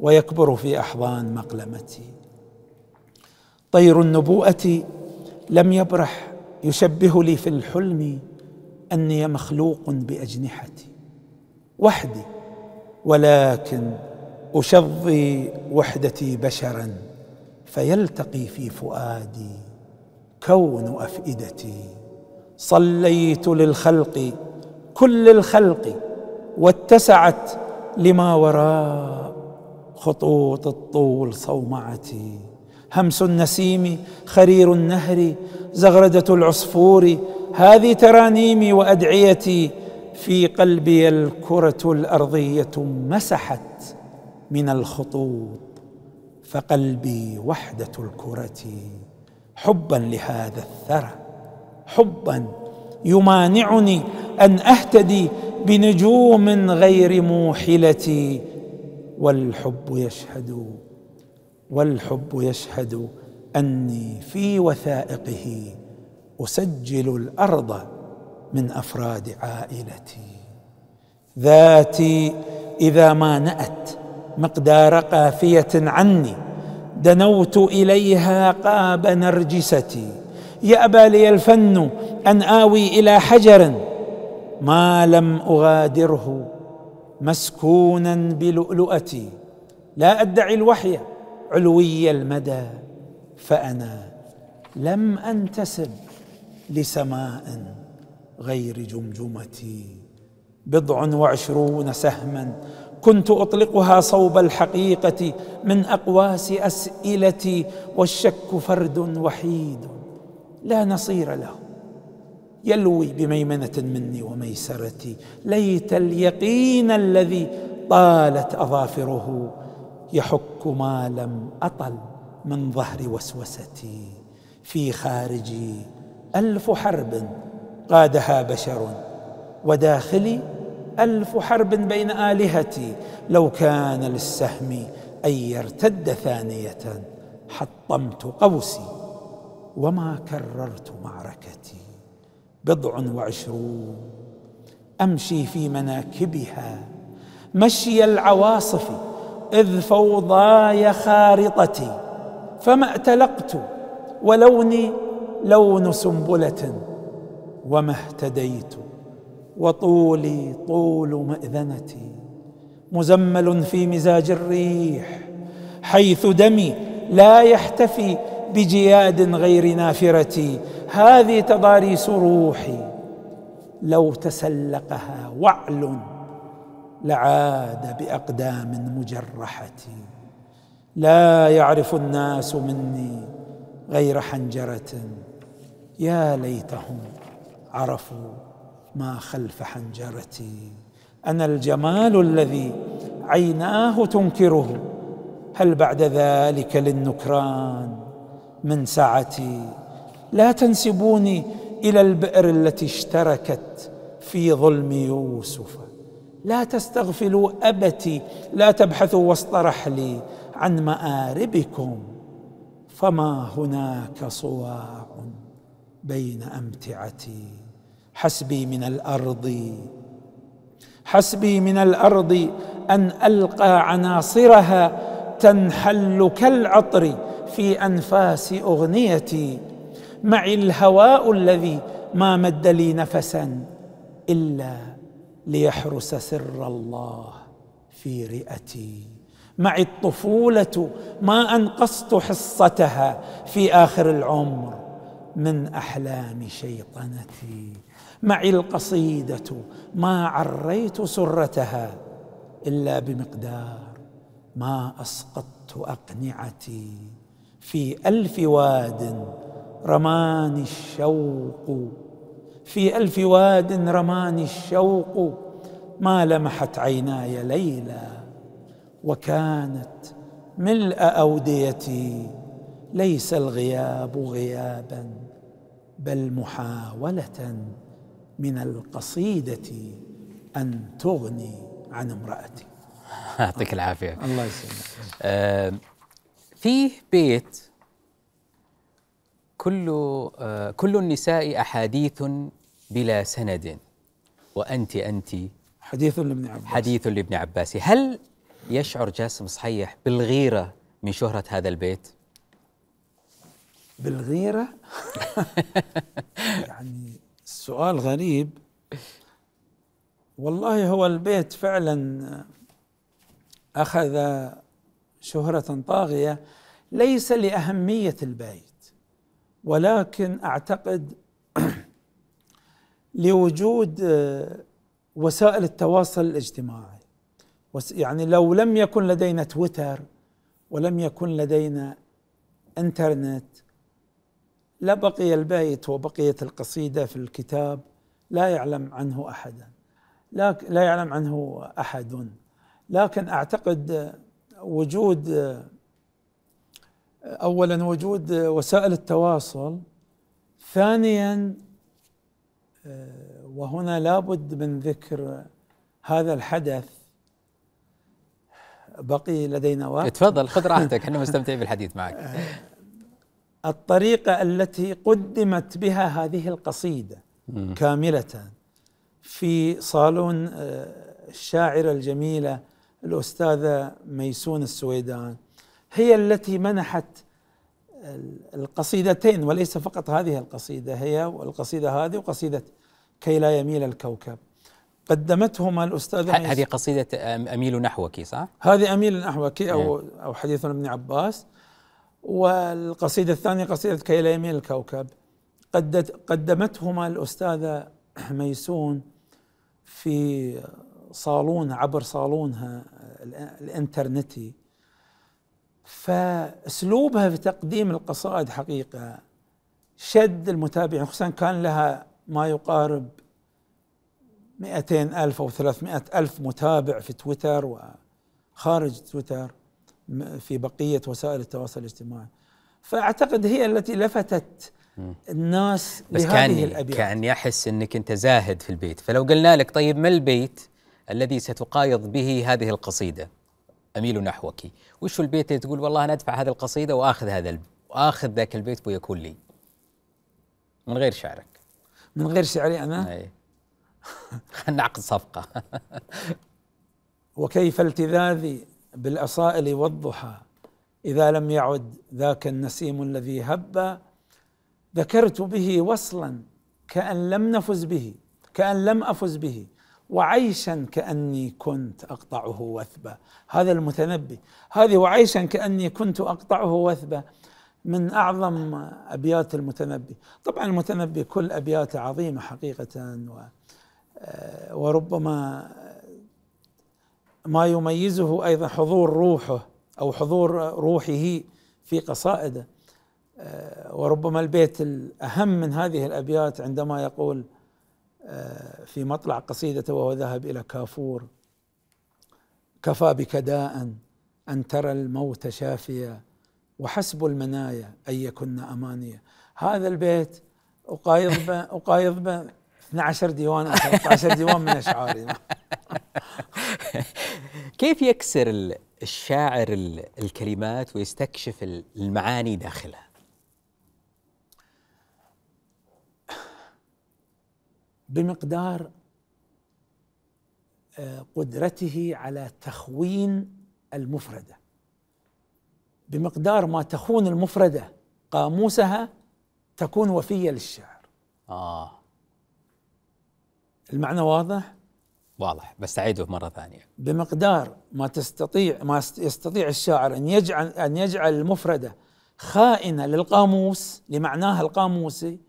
ويكبر في أحضان مقلمتي. طير النبوءة لم يبرح يشبه لي في الحلم أني مخلوق بأجنحتي. وحدي ولكن أشظي وحدتي بشرا فيلتقي في فؤادي كون أفئدتي. صليت للخلق كل الخلق واتسعت لما وراء خطوط الطول صومعتي. همس النسيم خرير النهر زغردة العصفور هذه ترانيمي وأدعيتي في قلبي الكرة الأرضية مسحت من الخطوط فقلبي وحدة الكرة حبا لهذا الثرى حبا يمانعني أن أهتدي بنجوم غير موحلتي والحب يشهد والحب يشهد أني في وثائقه أسجل الأرض من أفراد عائلتي. ذاتي إذا ما نأت مقدار قافية عني دنوت إليها قاب نرجستي. يابى لي الفن أن آوي إلى حجر ما لم أغادره مسكونا بلؤلؤتي. لا أدعي الوحي علوي المدى. فأنا لم أنتسب لسماء غير جمجمتي. بضع وعشرون سهما كنت أطلقها صوب الحقيقة من أقواس أسئلتي والشك فرد وحيد لا نصير له. يلوي بميمنة مني وميسرتي ليت اليقين الذي طالت أظافره يحك ما لم أطل. من ظهر وسوستي. في خارجي ألف حرب قادها بشر وداخلي ألف حرب بين آلهتي. لو كان للسهم أن يرتد ثانية حطمت قوسي وما كررت معركتي. بضع وعشرون أمشي في مناكبها. مشي العواصف إذ فوضاي خارطتي. فما ائتلقت ولوني لون سنبلة وما اهتديت وطولي طول مأذنتي مزمل في مزاج الريح حيث دمي لا يحتفي بجياد غير نافرتي. هذه تضاريس روحي لو تسلقها وعل لعاد بأقدام مجرحه لا يعرف الناس مني غير حنجرة. يا ليتهم عرفوا ما خلف حنجرتي. أنا الجمال الذي عيناه تنكره. هل بعد ذلك للنكران من سعتي؟ لا تنسبوني إلى البئر التي اشتركت في ظلم يوسف. لا تستغفلوا أبتي. لا تبحثوا وسط رحلي. عن مآربكم فما هناك صواع بين أمتعتي. حسبي من الأرض حسبي من الأرض أن ألقى عناصرها تنحل كالعطر في أنفاس أغنيتي. معي الهواء الذي ما مد لي نفسا إلا ليحرس سر الله في رئتي. معي الطفولة ما أنقصت حصتها في آخر العمر من أحلام شيطنتي. معي القصيدة ما عريت سرتها إلا بمقدار ما أسقطت أقنعتي. في ألف واد رماني الشوق في ألف واد رماني الشوق ما لمحت عيناي ليلا وكانت ملء أوديتي ليس الغياب غيابا بل محاولة من القصيدة أن تغني عن امرأتي. يعطيك العافية. الله يسلمك. آه فيه بيت كل آه كل النساء أحاديث بلا سند. وأنت أنت. حديث لابن عباس. حديث لابن عباس. هل يشعر جاسم صحيح بالغيرة من شهرة هذا البيت؟ بالغيرة؟ يعني السؤال غريب. والله هو البيت فعلا أخذ شهرة طاغية ليس لأهمية البيت ولكن أعتقد لوجود وسائل التواصل الاجتماعي. يعني لو لم يكن لدينا تويتر ولم يكن لدينا إنترنت لبقي البيت وبقيت القصيدة في الكتاب لا يعلم عنه أحدا. لا, لا يعلم عنه أحد. لكن أعتقد وجود أولا وجود وسائل التواصل ثانيا وهنا لابد من ذكر هذا الحدث بقي لدينا وقت. تفضل خذ راحتك إحنا مستمتعين بالحديث معك. الطريقة التي قدمت بها هذه القصيدة كاملة في صالون الشاعرة الجميلة الأستاذة ميسون السويدان هي التي منحت القصيدتين وليس فقط هذه القصيدة هي والقصيدة هذه وقصيدة كي لا يميل الكوكب. قدمتهما الأستاذة هذه قصيدة أم- أميل نحوك صح؟ هذه أميل أحوكي أو أو حديث ابن عباس. والقصيدة الثانية قصيدة كي لا يميل الكوكب قدمتهما الأستاذة ميسون في صالون عبر صالونها الإنترنتي. فأسلوبها في تقديم القصائد حقيقة شد المتابعين خصوصا كان لها ما يقارب 200 ألف أو 300 ألف متابع في تويتر وخارج تويتر في بقية وسائل التواصل الاجتماعي. فأعتقد هي التي لفتت الناس بس لهذه الأبيات. كاني أحس أنك أنت زاهد في البيت. فلو قلنا لك طيب ما البيت الذي ستقايض به هذه القصيدة؟ أميل نحوك. وش البيت اللي تقول والله أنا أدفع هذه القصيدة وآخذ هذا الب... وآخذ ذاك البيت ويكون لي؟ من غير شعرك. من غير شعري أنا؟ أي. نعقد صفقة. وكيف التذاذي بالأصائل والضحى؟ إذا لم يعد ذاك النسيم الذي هب ذكرت به وصلا كأن لم نفز به كأن لم أفز به وعيشا كأني كنت أقطعه وثبا هذا المتنبي. هذه وعيشا كأني كنت أقطعه وثبا من أعظم أبيات المتنبي. طبعا المتنبي كل أبياته عظيمة حقيقة و وربما ما يميزه أيضا حضور روحه أو حضور روحه في قصائده. آه، وربما البيت الأهم من هذه الأبيات عندما يقول آه، في مطلع قصيدته وهو ذهب إلى كافور كفى بك داء أن ترى الموت شافيا وحسب المنايا أن يكن أمانيا. هذا البيت أقايض به أقايض به 12 ديوان أو 13 ديوان من أشعاري. كيف يكسر ال- الشاعر ال- الكلمات ويستكشف ال- المعاني داخلها؟ بمقدار آه، قدرته على تخوين المفردة. بمقدار ما تخون المفردة قاموسها تكون وفية للشعر آه. المعنى واضح؟ واضح بس أعيده مرة ثانية. بمقدار ما تستطيع ما يستطيع الشاعر أن يجعل أن يجعل المفردة خائنة للقاموس لمعناها القاموسي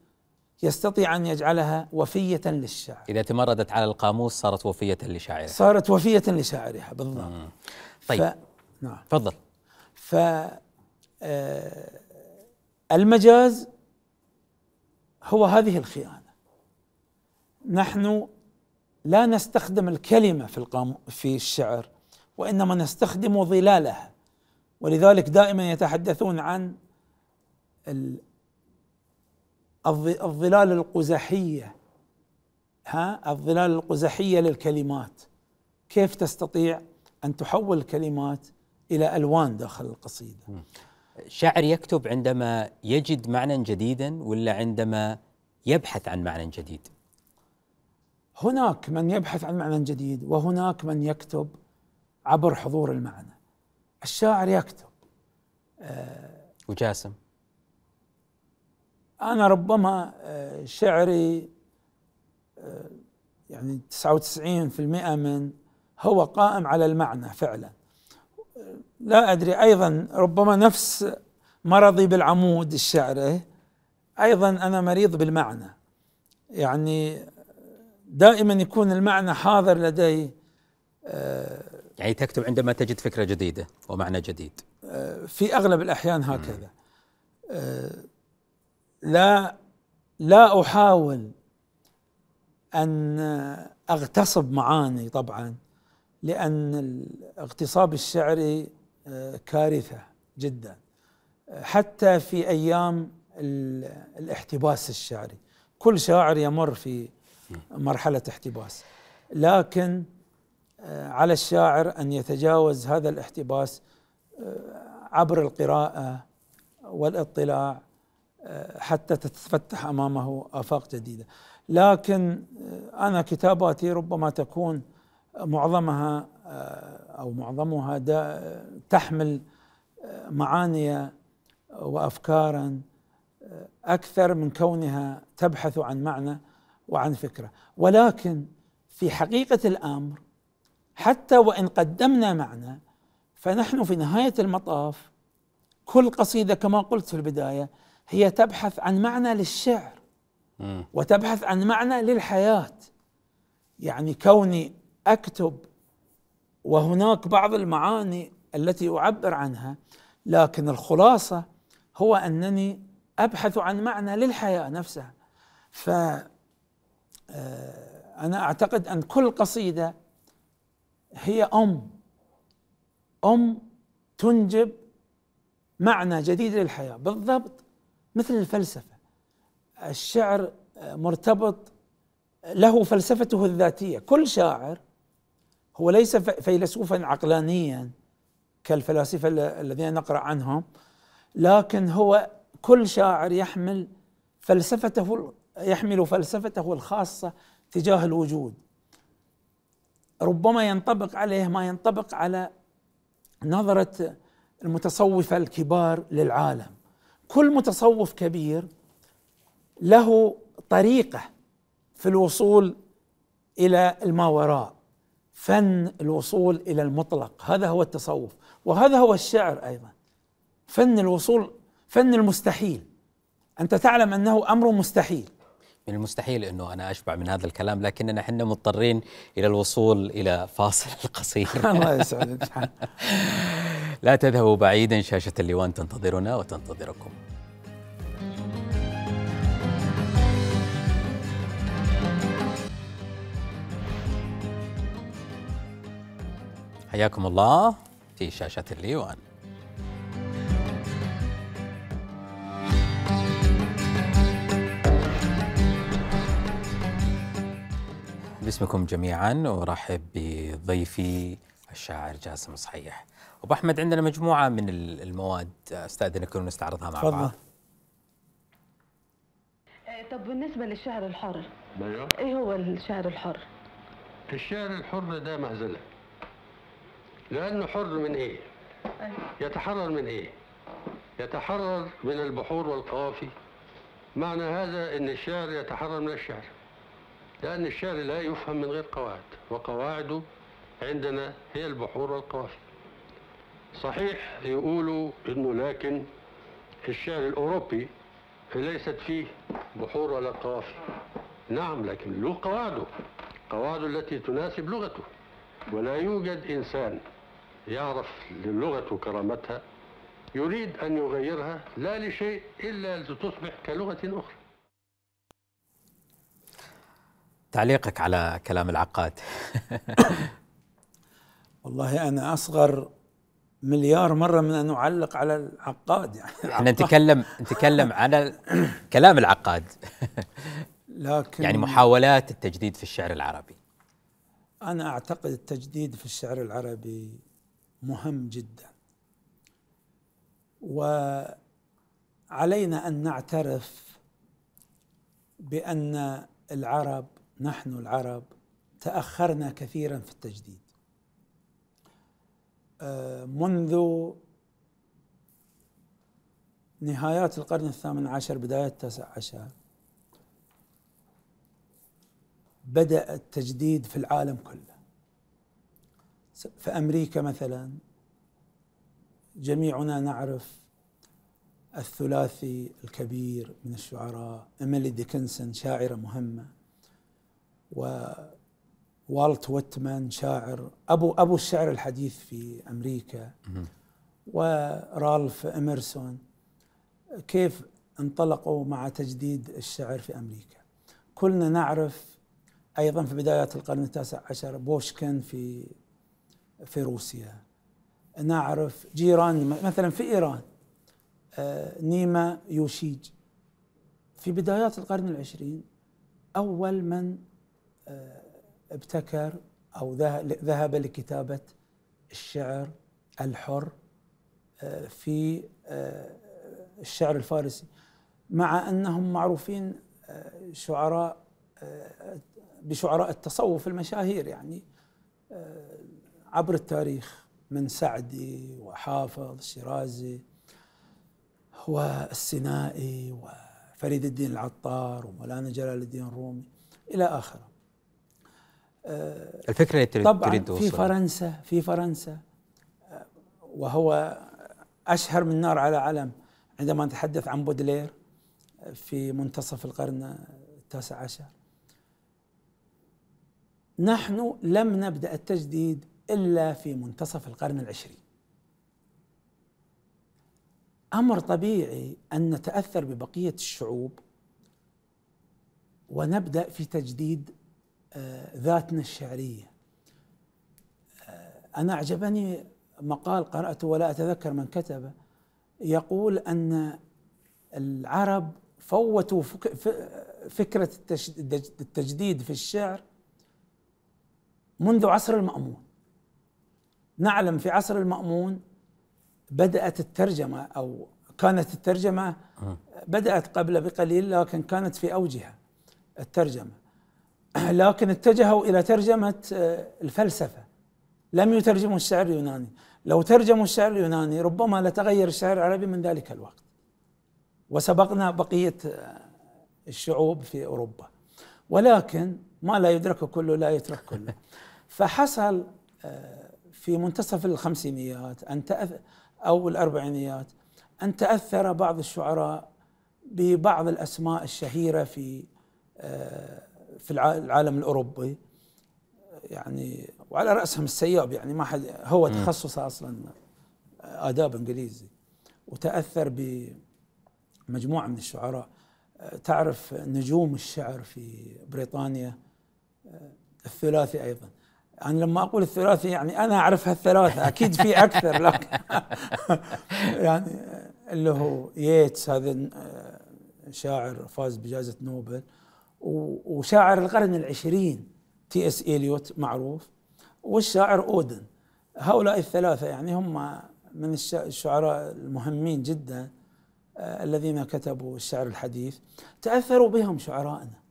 يستطيع أن يجعلها وفية للشعر إذا تمردت على القاموس صارت وفية لشاعره صارت وفية لشاعرها بالضبط. طيب. ف... نعم. تفضل. ف آه، المجاز هو هذه الخيانة. نحن لا نستخدم الكلمة في القام في الشعر وإنما نستخدم ظلالها. ولذلك دائما يتحدثون عن ال- الظ- الظلال القزحية. ها؟ الظلال القزحية للكلمات. كيف تستطيع أن تحول الكلمات إلى ألوان داخل القصيدة؟ الشاعر يكتب عندما يجد معنى جديدا ولا عندما يبحث عن معنى جديد؟ هناك من يبحث عن معنى جديد وهناك من يكتب عبر حضور المعنى. الشاعر يكتب. وجاسم. أنا ربما آه، شعري آه، يعني 99% من هو قائم على المعنى فعلا. آه، لا أدري أيضا ربما نفس مرضي بالعمود الشعري أيضا أنا مريض بالمعنى. يعني دائما يكون المعنى حاضر لدي يعني تكتب عندما تجد فكرة جديدة ومعنى جديد. في أغلب الأحيان هكذا. آه، لا لا أحاول أن أغتصب معاني طبعا لأن الاغتصاب الشعري آه، كارثة جدا. آه، حتى في أيام ال- الاحتباس الشعري كل شاعر يمر في مرحلة احتباس. لكن آه، على الشاعر أن يتجاوز هذا الاحتباس عبر القراءة والاطلاع آه، حتى تتفتح أمامه آفاق جديدة. لكن آه، أنا كتاباتي ربما تكون معظمها آه، أو معظمها تحمل آه، معاني وأفكارا آه، أكثر من كونها تبحث عن معنى. وعن فكرة. ولكن في حقيقة الأمر حتى وإن قدمنا معنى فنحن في نهاية المطاف كل قصيدة كما قلت في البداية هي تبحث عن معنى للشعر وتبحث عن معنى للحياة. يعني كوني أكتب وهناك بعض المعاني التي أعبر عنها لكن الخلاصة هو أنني أبحث عن معنى للحياة نفسها. ف أنا أعتقد أن كل قصيدة هي أم. أم تنجب معنى جديد للحياة. بالضبط مثل الفلسفة. الشعر مرتبط له فلسفته الذاتية. كل شاعر هو ليس فيلسوفا عقلانيا كالفلاسفة الذين نقرأ عنهم لكن هو كل شاعر يحمل فلسفته يحمل فلسفته الخاصة تجاه الوجود. ربما ينطبق عليه ما ينطبق على نظرة المتصوفة الكبار للعالم. كل متصوف كبير له طريقة في الوصول إلى الماوراء فن الوصول إلى المطلق. هذا هو التصوف وهذا هو الشعر أيضا. فن الوصول فن المستحيل. أنت تعلم أنه أمر مستحيل. من المستحيل إنه أنا أشبع من هذا الكلام لكننا إحنا مضطرين إلى الوصول إلى فاصل قصير. الله يسعدك لا تذهبوا بعيدا شاشة الليوان تنتظرنا وتنتظركم. حياكم الله في شاشة الليوان. باسمكم جميعا وارحب بضيفي الشاعر جاسم صحيح. أبو أحمد عندنا مجموعة من المواد استاذنك نستعرضها مع فضل. بعض. آه، طب بالنسبة للشعر الحر أيوه. إيه هو الشعر الحر؟ الشعر الحر ده مهزله لأنه حر من إيه؟ يتحرر من إيه؟ يتحرر من البحور والقوافي. معنى هذا إن الشعر يتحرر من الشعر. لأن الشعر لا يفهم من غير قواعد وقواعده عندنا هي البحور والقوافي صحيح يقولوا إنه لكن الشعر الأوروبي ليست فيه بحور ولا قوافي نعم لكن له قواعده قواعده التي تناسب لغته. ولا يوجد إنسان يعرف للغة كرامتها يريد أن يغيرها لا لشيء إلا لتصبح كلغة أخرى. تعليقك على كلام العقاد؟ والله أنا أصغر مليار مرة من أن أعلق على العقاد يعني إحنا نتكلم نتكلم على كلام العقاد. لكن يعني محاولات التجديد في الشعر العربي. أنا أعتقد التجديد في الشعر العربي مهم جدا. وعلينا أن نعترف بأن العرب نحن العرب تأخرنا كثيرا في التجديد. آه، منذ نهايات القرن الثامن عشر بداية التاسع عشر بدأ التجديد في العالم كله. في أمريكا مثلا جميعنا نعرف الثلاثي الكبير من الشعراء إيميلي ديكنسون شاعرة مهمة. ووالت ويتمان شاعر أبو أبو الشعر الحديث في أمريكا ورالف إميرسون كيف انطلقوا مع تجديد الشعر في أمريكا. كلنا نعرف أيضا في بدايات القرن التاسع عشر بوشكن في في روسيا. نعرف جيران مثلا في إيران آه، نيما يوشيج. في بدايات القرن العشرين أول من ابتكر أو ذهب لكتابة الشعر الحر آه، في الشعر الفارسي. مع أنهم معروفين شعراء بشعراء التصوف المشاهير يعني عبر التاريخ من سعدي وحافظ الشيرازي والسينائي وفريد الدين العطار ومولانا جلال الدين الرومي إلى آخره. الفكرة اللي تريد طبعا تريد في. فرنسا في فرنسا آه، وهو أشهر من نار على علم. عندما نتحدث عن بودلير في منتصف القرن التاسع عشر. نحن لم نبدأ التجديد إلا في منتصف القرن العشرين. أمر طبيعي أن نتأثر ببقية الشعوب ونبدأ في تجديد آه، ذاتنا الشعرية. آه، أنا أعجبني مقال قرأته ولا أتذكر من كتبه. يقول أن العرب فوتوا فكرة التجديد في الشعر منذ عصر المأمون. نعلم في عصر المأمون بدأت الترجمة أو كانت الترجمة بدأت قبل بقليل لكن كانت في أوجها الترجمة. لكن اتجهوا إلى ترجمة آه، الفلسفة. لم يترجموا الشعر اليوناني. لو ترجموا الشعر اليوناني ربما لتغير الشعر العربي من ذلك الوقت. وسبقنا بقية آه، الشعوب في أوروبا. ولكن ما لا يدرك كله لا يترك كله فحصل آه، في منتصف الخمسينيات أن تأث أو الأربعينيات أن تأثر بعض الشعراء ببعض الأسماء الشهيرة في في الع- العالم الأوروبي يعني وعلى رأسهم السياب يعني ما حد هو تخصصه أصلا آداب إنجليزي وتأثر بمجموعة من الشعراء. تعرف نجوم الشعر في بريطانيا الثلاثي أيضا. أنا لما أقول الثلاثي يعني أنا أعرفها الثلاثة أكيد في أكثر لكن يعني اللي هو ييتس هذا آه، شاعر فاز بجائزة نوبل. وشاعر القرن العشرين تي إس إليوت معروف والشاعر أودن. هؤلاء الثلاثة يعني هم من الش- الشعراء المهمين جدا آه، الذين كتبوا الشعر الحديث. تأثروا بهم شعراءنا.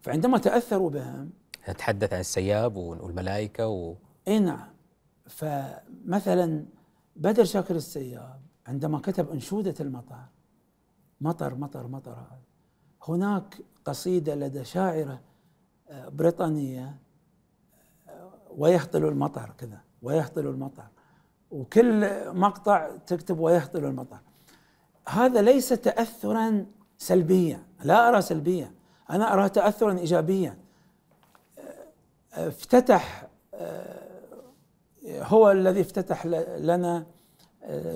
فعندما تأثروا بهم نتحدث عن السياب والملائكة و... إي نعم. فمثلا بدر شاكر السياب عندما كتب أنشودة المطر مطر مطر مطر هذا. هناك قصيدة لدى شاعره آه، بريطانية آه، ويهطل المطر كذا ويهطل المطر وكل مقطع تكتب ويهطل المطر. هذا ليس تاثرا سلبيا لا أرى سلبيا أنا ارى تاثرا ايجابيا. افتتح آه، هو الذي افتتح لنا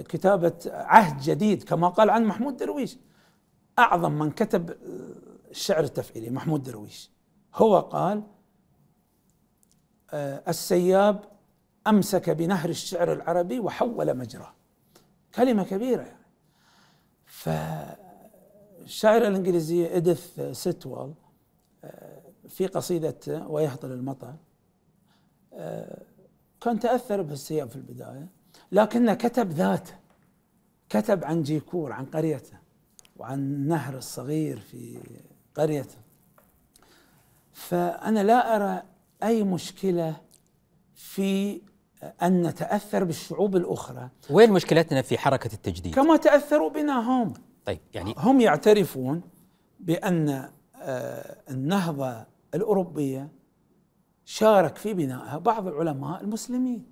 كتابة عهد جديد كما قال عن محمود درويش. أعظم من كتب آه، الشعر التفعيلي محمود درويش. هو قال آه، السياب أمسك بنهر الشعر العربي وحول مجراه. كلمة كبيرة يعني. فالشاعرة الإنجليزية إديث سيتوال في قصيدة ويهطل المطر آه، كان تأثر بالسياب في البداية لكنه كتب ذاته كتب عن جيكور عن قريته. وعن النهر الصغير في قريته فأنا لا أرى أي مشكلة في أن نتأثر بالشعوب الأخرى. وين مشكلتنا في حركة التجديد؟ كما تأثروا بنا هم. طيب يعني هم يعترفون بأن آه، النهضة الأوروبية شارك في بنائها بعض العلماء المسلمين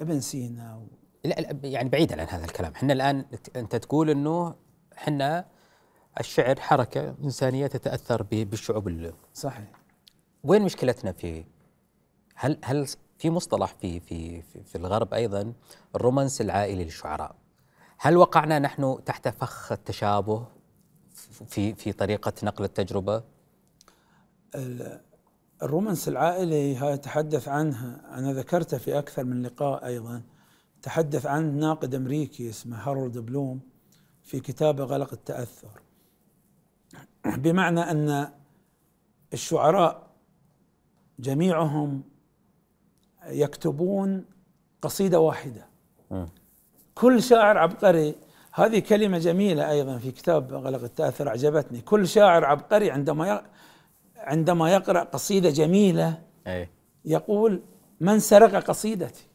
ابن سينا و... لا لا يعني بعيدا عن هذا الكلام. إحنا الآن أنت تقول إنه إحنا الشعر حركة إنسانية تتأثر ب- بالشعوب ال- صحيح. وين مشكلتنا في هل هل في مصطلح في في في, في الغرب أيضا الرومانس العائلي للشعراء؟ هل وقعنا نحن تحت فخ التشابه في في طريقة نقل التجربة؟ الرومانس العائلي هاي تحدث عنها أنا ذكرته في أكثر من لقاء أيضا تحدث عن ناقد أمريكي اسمه هارولد بلوم في كتابه غلق التأثر. بمعنى أن الشعراء جميعهم يكتبون قصيدة واحدة. كل شاعر عبقري هذه كلمة جميلة أيضا في كتاب غلق التأثر أعجبتني كل شاعر عبقري عندما. عندما يقرأ قصيدة جميلة يقول من سرق قصيدتي؟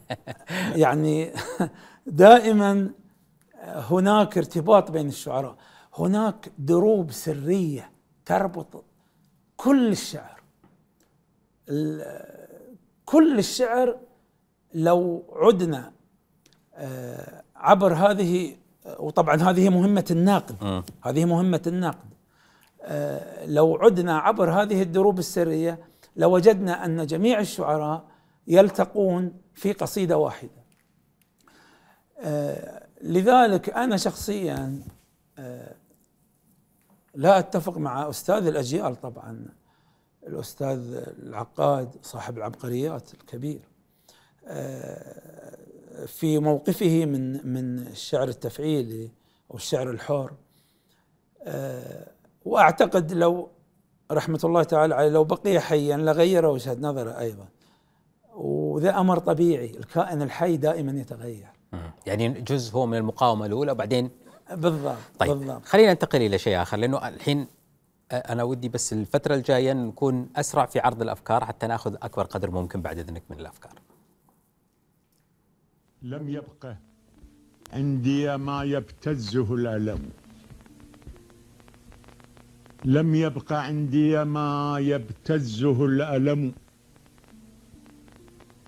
يعني دائما هناك ارتباط بين الشعراء. هناك دروب سرية تربط كل الشعر. كل الشعر لو عدنا آه، عبر هذه وطبعا هذه مهمة الناقد. هذه مهمة الناقد. آه، لو عدنا عبر هذه الدروب السرية لوجدنا أن جميع الشعراء يلتقون في قصيدة واحدة. آه، لذلك أنا شخصيا لا أتفق مع أستاذ الأجيال طبعا الأستاذ العقاد صاحب العبقريات الكبير في موقفه من من الشعر التفعيلي أو الشعر الحر آه، وأعتقد لو رحمة الله تعالى عليه لو بقي حيا لغير وجهة نظره أيضا وذا أمر طبيعي الكائن الحي دائما يتغير. يعني جزء هو من المقاومة الأولى وبعدين بالضبط طيب بالضبط. خلينا ننتقل إلى شيء آخر لأنه الحين أنا ودي بس الفترة الجاية نكون أسرع في عرض الأفكار حتى نأخذ أكبر قدر ممكن بعد إذنك من الأفكار. لم يبق عندي ما يبتزه الألم. لم يبق عندي ما يبتزه الألم.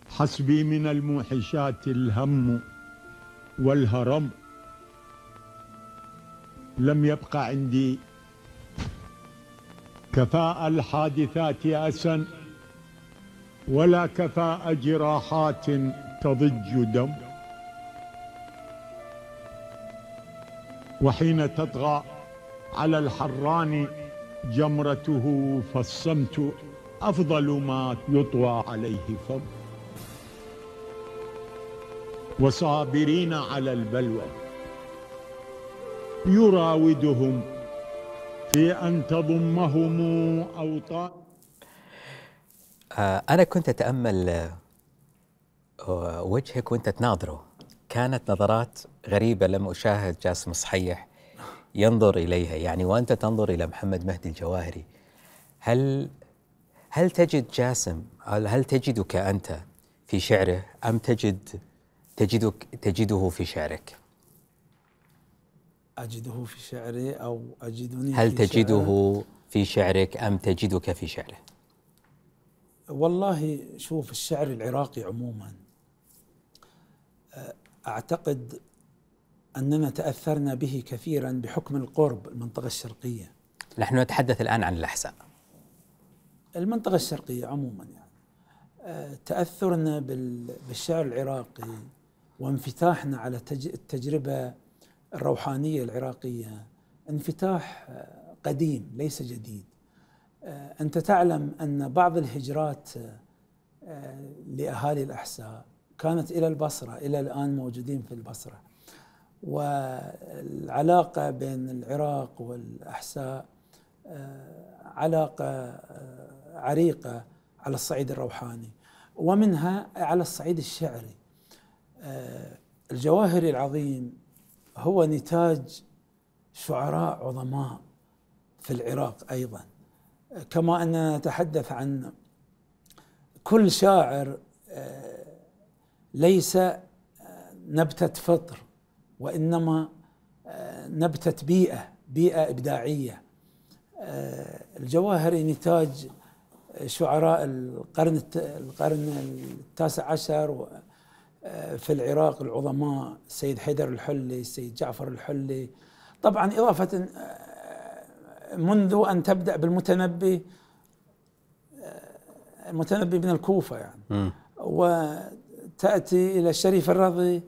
حسبي من الموحشات الهم. والهرم لم يبق عندي. كفاء الحادثات أسا ولا كفاء جراحات تضج دم. وحين تطغى على الحران جمرته فالصمت أفضل ما يطوى عليه فم. وصابرين على البلوى. يراودهم في أن تضمهم أوطان. آه، أنا كنت أتأمل آه، وجهك وأنت تناظره. كانت نظرات غريبة لم أشاهد جاسم صحيح ينظر إليها. يعني وأنت تنظر إلى محمد مهدي الجواهري هل هل تجد جاسم هل تجدك أنت في شعره أم تجد تجدك تجده في شعرك؟ أجده في شعري أو أجدني هل في تجده شعره؟ في شعرك أم تجدك في شعره؟ والله شوف الشعر العراقي عموما أعتقد أننا تأثرنا به كثيرا بحكم القرب المنطقة الشرقية نحن نتحدث الآن عن الاحساء المنطقة الشرقية عموما يعني تأثرنا بالشعر العراقي وانفتاحنا على التجربة الروحانية العراقية. انفتاح قديم ليس جديد. انت تعلم ان بعض الهجرات لأهالي الأحساء كانت إلى البصرة إلى الآن موجودين في البصرة. والعلاقة بين العراق والأحساء آه، علاقة آه، عريقة على الصعيد الروحاني ومنها على الصعيد الشعري. آه، الجواهري العظيم هو نتاج شعراء عظماء في العراق أيضا. كما اننا نتحدث عن كل شاعر ليس آه، نبتة فطر وإنما آه، نبتة بيئة بيئة إبداعية. آه، الجواهري نتاج شعراء القرن القرن التاسع عشر في العراق العظماء السيد حيدر الحلي السيد جعفر الحلي. طبعا إضافة منذ أن تبدأ بالمتنبي المتنبي من الكوفة يعني. و تأتي إلى الشريف الرضي.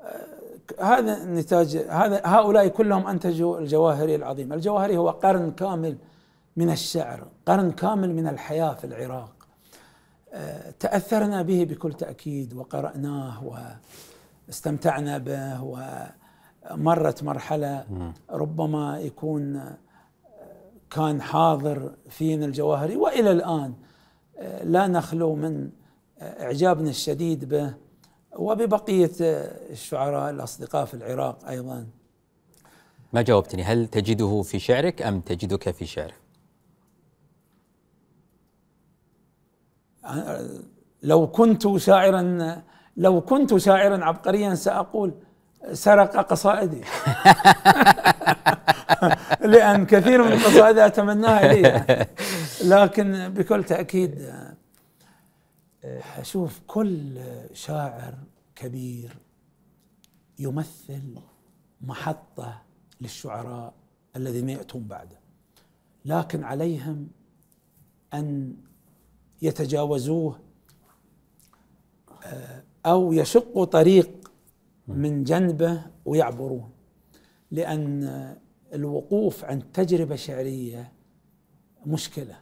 آه، هذا نتاج هذا هؤلاء كلهم أنتجوا الجواهري العظيم الجواهري هو قرن كامل من الشعر قرن كامل من الحياة في العراق. تأثرنا به بكل تأكيد وقرأناه واستمتعنا به ومرت مرحلة ربما يكون كان حاضر فينا الجواهري وإلى الآن لا نخلو من إعجابنا الشديد به وببقية الشعراء الأصدقاء في العراق أيضا. ما جاوبتني هل تجده في شعرك أم تجدك في شعره لو كنت شاعرا لو كنت شاعرا عبقريا سأقول سرق قصائدي. لأن كثير من القصائد أتمناها لي. لكن بكل تأكيد شوف كل شاعر كبير يمثل محطة للشعراء الذين يأتون بعده. لكن عليهم أن يتجاوزوه آه، أو يشقوا طريق من جنبه ويعبرون. لأن الوقوف عند تجربة شعرية مشكلة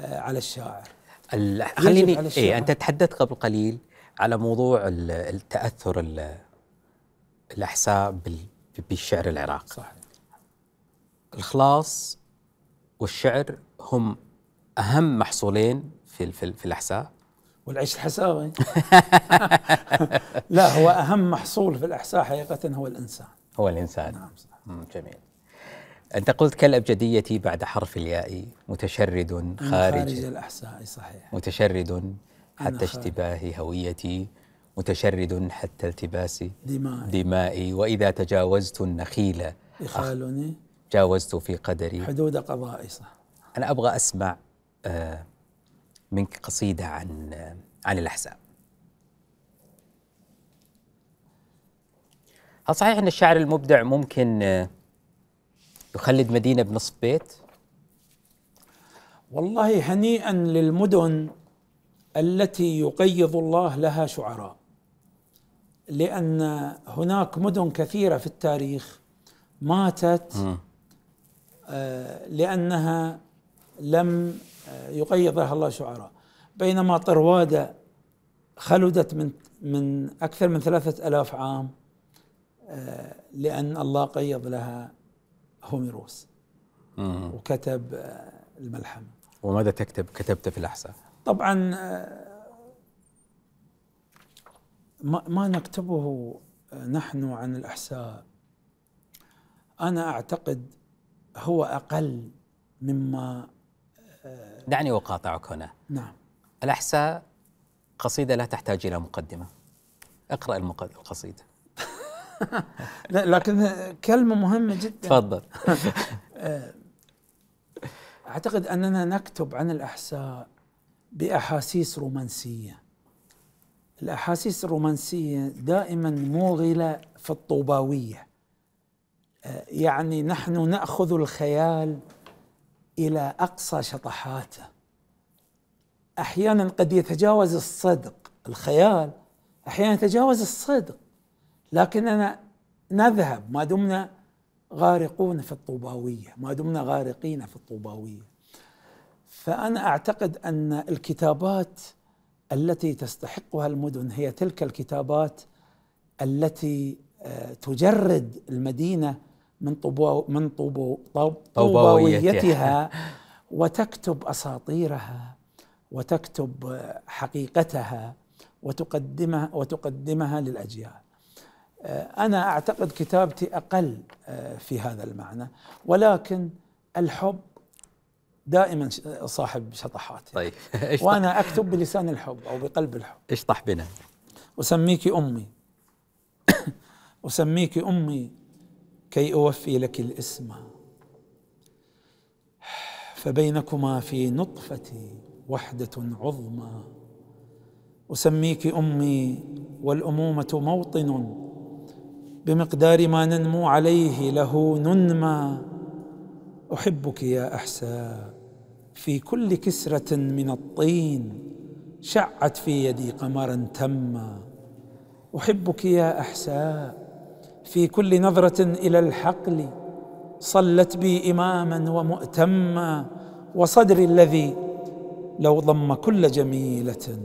آه، على الشاعر. ال- خليني على إيه الشاعر. أنت تحدثت قبل قليل على موضوع ال- التأثر ال- الأحساء بال- بالشعر العراقي. صحيح. الخلاص والشعر هم أهم محصولين في في, في الاحساء والعيش الحساوي لا هو أهم محصول في الإحساء حقيقة هو الإنسان. هو الإنسان. نعم صح. جميل. أنت قلت كالأبجدية بعد حرف الياء متشرد خارج خارج. الإحساء صحيح. متشرد حتى. اشتباه هويتي متشرد حتى التباس دماء دمائي. وإذا تجاوزت النخيل يخالني جاوزت في قدري. حدود قضائي صح. أنا أبغى أسمع منك قصيدة عن آه، عن الأحزاب هل صحيح أن الشاعر المبدع ممكن آه، يخلد مدينة بنصف بيت؟ والله هنيئا للمدن التي يقيض الله لها شعراء لأن هناك مدن كثيرة في التاريخ ماتت آه، لأنها لم يقيض لها الله شعراء. بينما طروادة خلدت من من أكثر من ثلاثة ألاف عام آه، لأن الله قيض لها هوميروس وكتب آه، الملحمة وماذا تكتب كتبت في الأحزاب؟ طبعا آه، ما ما نكتبه نحن عن الأحساء أنا أعتقد هو أقل مما دعني أقاطعك هنا. نعم. الأحساء قصيدة لا تحتاج إلى مقدمة. اقرأ المق- القصيدة. لا لكن كلمة مهمة جدا. تفضل. أعتقد أننا نكتب عن الأحساء بأحاسيس رومانسية. الأحاسيس الرومانسية دائما موغلة في الطوباوية. آه، يعني نحن نأخذ الخيال إلى أقصى شطحاته. أحيانا قد يتجاوز الصدق الخيال أحيانا يتجاوز الصدق. لكننا نذهب ما دمنا غارقون في الطوباوية ما دمنا غارقين في الطوباوية. فأنا أعتقد أن الكتابات التي تستحقها المدن هي تلك الكتابات التي آه، تجرد المدينة من طوبا من طوبو طو- طوباويتها. وتكتب أساطيرها وتكتب حقيقتها وتقدمها وتقدمها للأجيال. آه، أنا أعتقد كتابتي أقل آه، في هذا المعنى ولكن الحب دائما صاحب شطحات طيب اشطح, وأنا أكتب بلسان الحب أو بقلب الحب. اشطح بنا؟ أسميك أمي. أسميك أمي كي أوفي لك الاسم. فبينكما في نطفتي وحدة عظمى. أسميك أمي والأمومة موطن. بمقدار ما ننمو عليه له ننمى. أحبك يا أحساء في كل كسرة من الطين شعت في يدي قمرا تما. أحبك يا أحساء في كل نظرة إلى الحقل صلت بي إماما ومؤتما وصدري الذي لو ضم كل جميلة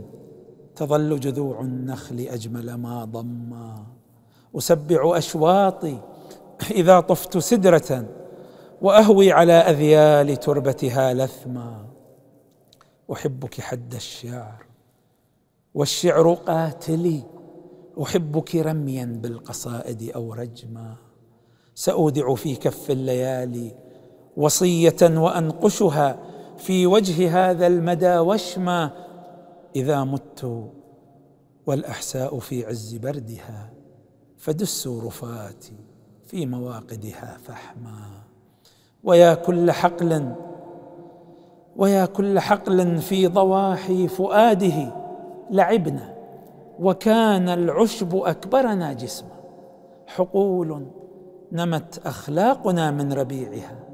تظل جذوع النخل أجمل ما ضما أسبع أشواطي إذا طفت سدرة وأهوي على أذيال تربتها لثما. أحبك حد الشعر والشعر قاتلي أحبك رميا بالقصائد أو رجما. سأودع في كف الليالي وصية وأنقشها في وجه هذا المدى وشما إذا مت والأحساء في عز بردها فدسوا رفاتي في مواقدها فحما ويا كل حقل ويا كل حقل في ضواحي فؤاده لعبنا. وكان العشب اكبرنا جسما حقول نمت أخلاقنا من ربيعها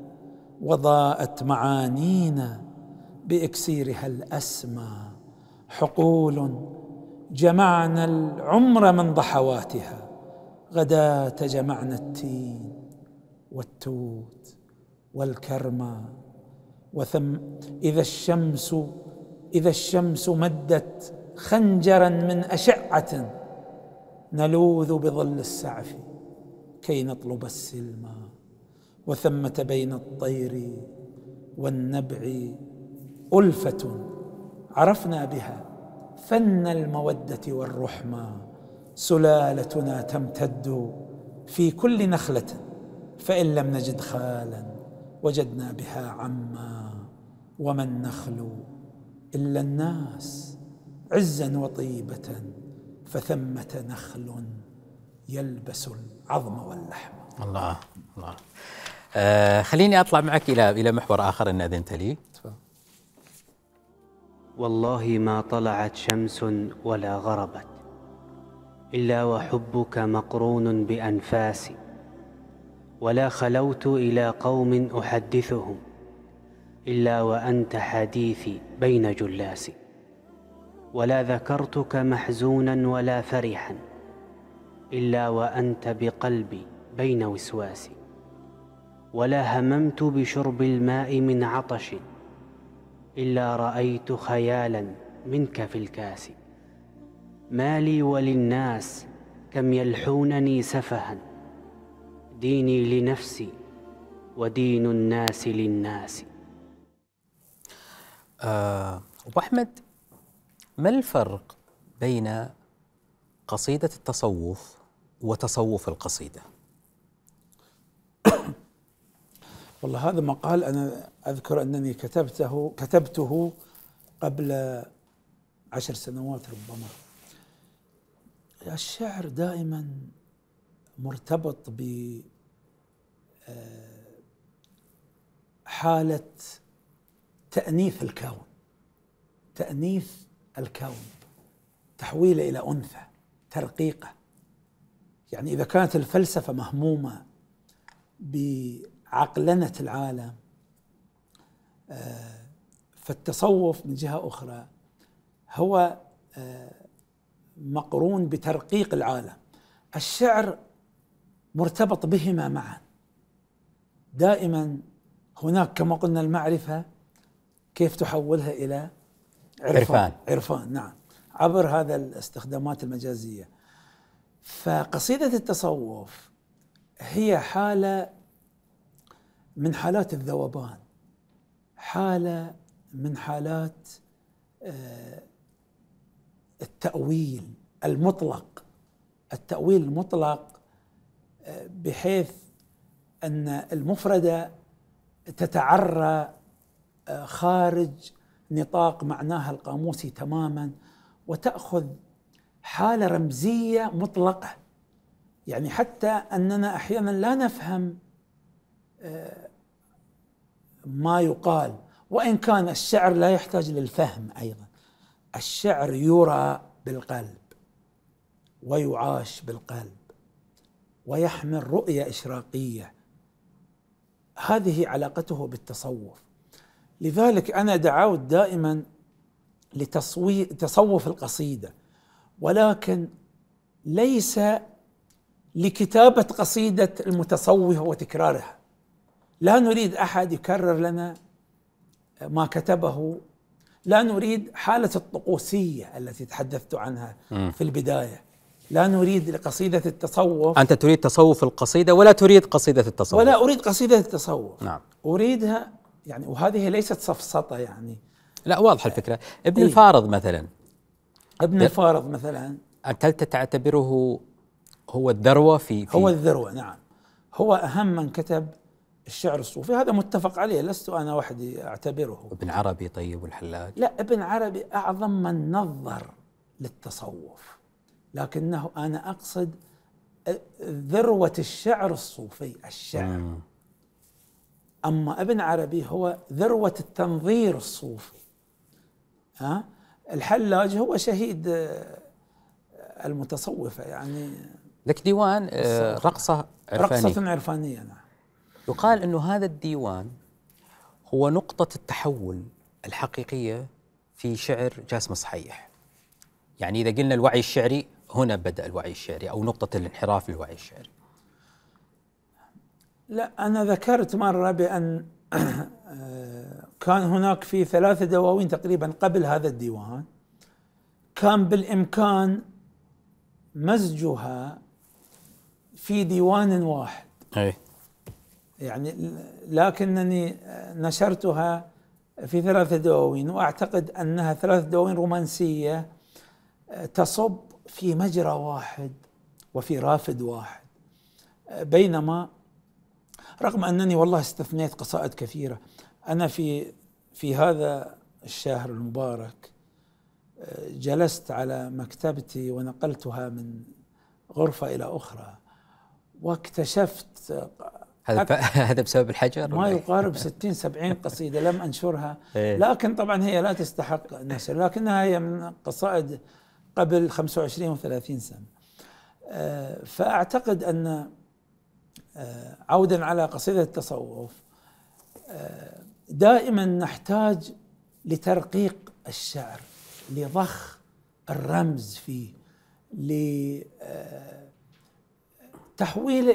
وضاءت معانينا بإكسيرها الأسمى. حقول جمعنا العمر من ضحواتها غداة جمعنا التين والتوت والكرمة وثم إذا الشمس إذا الشمس مدت خنجرا من أشعة نلوذ بظل السعف كي نطلب السلمى وثمة بين الطير والنبع ألفة عرفنا بها فن المودة والرحمة سلالتنا تمتد في كل نخلة فإن لم نجد خالا وجدنا بها عما وما النخل إلا الناس. عزا وطيبة فثمة نخل يلبس العظم واللحم. الله الله. آه خليني أطلع معك إلى إلى محور آخر ان اذنت لي والله ما طلعت شمس ولا غربت إلا وحبك مقرون بانفاسي ولا خلوت إلى قوم أحدثهم إلا وأنت حديثي بين جلاسي. ولا ذكرتك محزونا ولا فرحا إلا وأنت بقلبي بين وسواسي ولا هممت بشرب الماء من عطش إلا رأيت خيالا منك في الكاس ما لي وللناس كم يلحونني سفها ديني لنفسي ودين الناس للناس آه، أبو أحمد ما الفرق بين قصيدة التصوف وتصوف القصيدة؟ والله هذا مقال أنا أذكر أنني كتبته كتبته قبل عشر سنوات ربما. الشعر دائما مرتبط ب آه، حالة تأنيث الكون تأنيث الكون تحويله إلى أنثى ترقيقه. يعني إذا كانت الفلسفة مهمومة بعقلنة العالم آه، فالتصوف من جهة أخرى هو آه، مقرون بترقيق العالم. الشعر مرتبط بهما معا. دائما هناك كما قلنا المعرفة كيف تحولها إلى عرفان. عرفان. نعم. عبر هذا الاستخدامات المجازية. فقصيدة التصوف هي حالة من حالات الذوبان. حالة من حالات آه، التأويل المطلق. التأويل المطلق آه، بحيث أن المفردة تتعرى آه، خارج نطاق معناها القاموسي تماما وتأخذ حالة رمزية مطلقة. يعني حتى أننا أحيانا لا نفهم آه، ما يقال. وإن كان الشعر لا يحتاج للفهم أيضا. الشعر يرى بالقلب ويعاش بالقلب ويحمل رؤية إشراقية. هذه علاقته بالتصوف. لذلك أنا دعوت دائما لتصوف القصيدة ولكن ليس لكتابة قصيدة المتصوف وتكرارها. لا نريد أحد يكرر لنا ما كتبه لا نريد حالة الطقوسية التي تحدثت عنها في البداية. لا نريد لقصيدة التصوف. أنت تريد تصوف القصيدة ولا تريد قصيدة التصوف؟ ولا أريد قصيدة التصوف. نعم. أريدها يعني وهذه ليست سفسطة يعني. لا واضحة الفكرة. ابن إيه. الفارض مثلا. ابن الفارض مثلا. أنت هل تعتبره هو الذروة في, في هو الذروة نعم. هو أهم من كتب الشعر الصوفي. هذا متفق عليه لست أنا وحدي أعتبره. ابن عربي طيب والحلاج. لا ابن عربي أعظم من نظر للتصوف. لكنه أنا أقصد ذروة الشعر الصوفي الشعر. مم. أما ابن عربي هو ذروة التنظير الصوفي. ها؟ الحلاج هو شهيد آه، المتصوفة يعني. لك ديوان آه، رقصة عرفانية. رقصة عرفانية نعم. يقال أنه هذا الديوان هو نقطة التحول الحقيقية في شعر جاسم صحيح. يعني إذا قلنا الوعي الشعري هنا بدأ الوعي الشعري أو نقطة الانحراف للوعي الشعري. لا أنا ذكرت مرة بأن كان هناك في ثلاثة دواوين تقريبا قبل هذا الديوان. كان بالإمكان مزجها في ديوان واحد. أي. يعني لكنني نشرتها في ثلاثة دواوين وأعتقد أنها ثلاث دواوين رومانسية تصب في مجرى واحد وفي رافد واحد. بينما رغم أنني والله استثنيت قصائد كثيرة أنا في في هذا الشهر المبارك جلست على مكتبتي ونقلتها من غرفة إلى أخرى واكتشفت هذا ب- هذا بسبب الحجر ما إيه؟ يقارب 60 70 قصيدة لم أنشرها إيه. لكن طبعا هي لا تستحق النشر لكنها هي من قصائد قبل 25 و30 سنة آه، فأعتقد أن آه، عودا على قصيدة التصوف. آه، دائما نحتاج لترقيق الشعر لضخ الرمز فيه لتحويله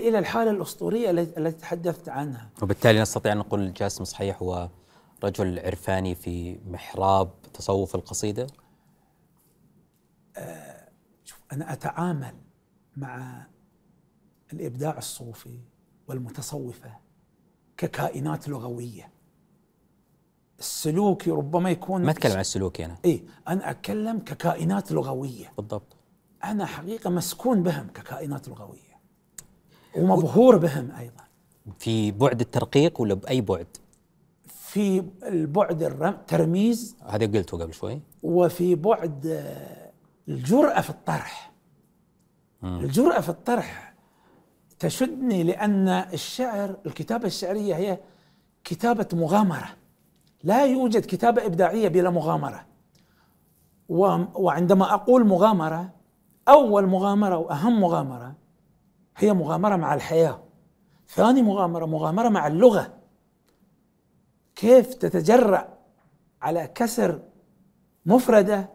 إلى الحالة الأسطورية التي التي تحدثت عنها. وبالتالي نستطيع أن نقول جاسم صحيح هو رجل عرفاني في محراب تصوف القصيدة؟ شوف أنا أتعامل مع الإبداع الصوفي والمتصوفة ككائنات لغوية. السلوكي ربما يكون ما أتكلم عن السلوكي أنا إيه أنا أتكلم ككائنات لغوية. بالضبط. أنا حقيقة مسكون بهم ككائنات لغوية. ومبهور بهم أيضا. في بعد الترقيق ولا بأي بعد؟ في البعد الرم ترميز. هذا قلته قبل شوي. وفي بعد آه، الجرأة في الطرح. الجرأة في الطرح تشدني لأن الشعر الكتابة الشعرية هي كتابة مغامرة. لا يوجد كتابة إبداعية بلا مغامرة. وعندما أقول مغامرة أول مغامرة وأهم مغامرة هي مغامرة مع الحياة. ثاني مغامرة مغامرة مع اللغة. كيف تتجرأ على كسر مفردة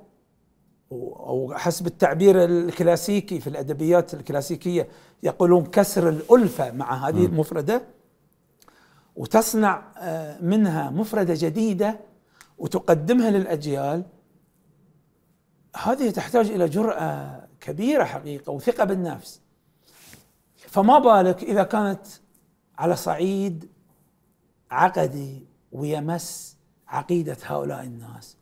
أو حسب التعبير الكلاسيكي في الأدبيات الكلاسيكية يقولون كسر الألفة مع هذه المفردة وتصنع آه، منها مفردة جديدة وتقدمها للأجيال. هذه تحتاج إلى جرأة كبيرة حقيقة وثقة بالنفس. فما بالك إذا كانت على صعيد عقدي ويمس عقيدة هؤلاء الناس؟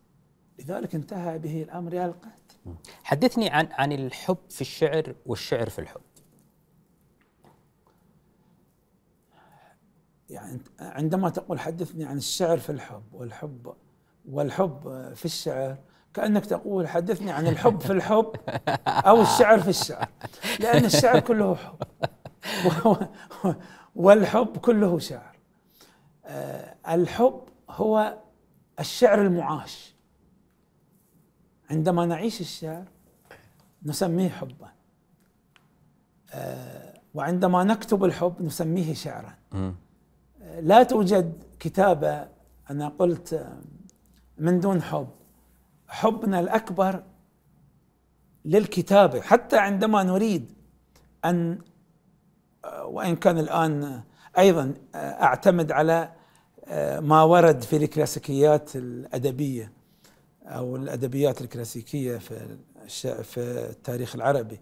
لذلك انتهى به الأمر إلى القتل. حدثني عن عن الحب في الشعر والشعر في الحب. يعني عندما تقول حدثني عن الشعر في الحب والحب والحب في الشعر كأنك تقول حدثني عن الحب في الحب أو الشعر في الشعر. لأن الشعر كله حب. والحب كله شعر. آه، الحب هو الشعر المعاش. عندما نعيش الشعر نسميه حبا. آه، وعندما نكتب الحب نسميه شعرا. لا توجد كتابة أنا قلت من دون حب. حبنا الأكبر للكتابة. حتى عندما نريد أن وإن كان الآن أيضا أعتمد على ما ورد في الكلاسيكيات الأدبية. أو الأدبيات الكلاسيكية في الش- في التاريخ العربي.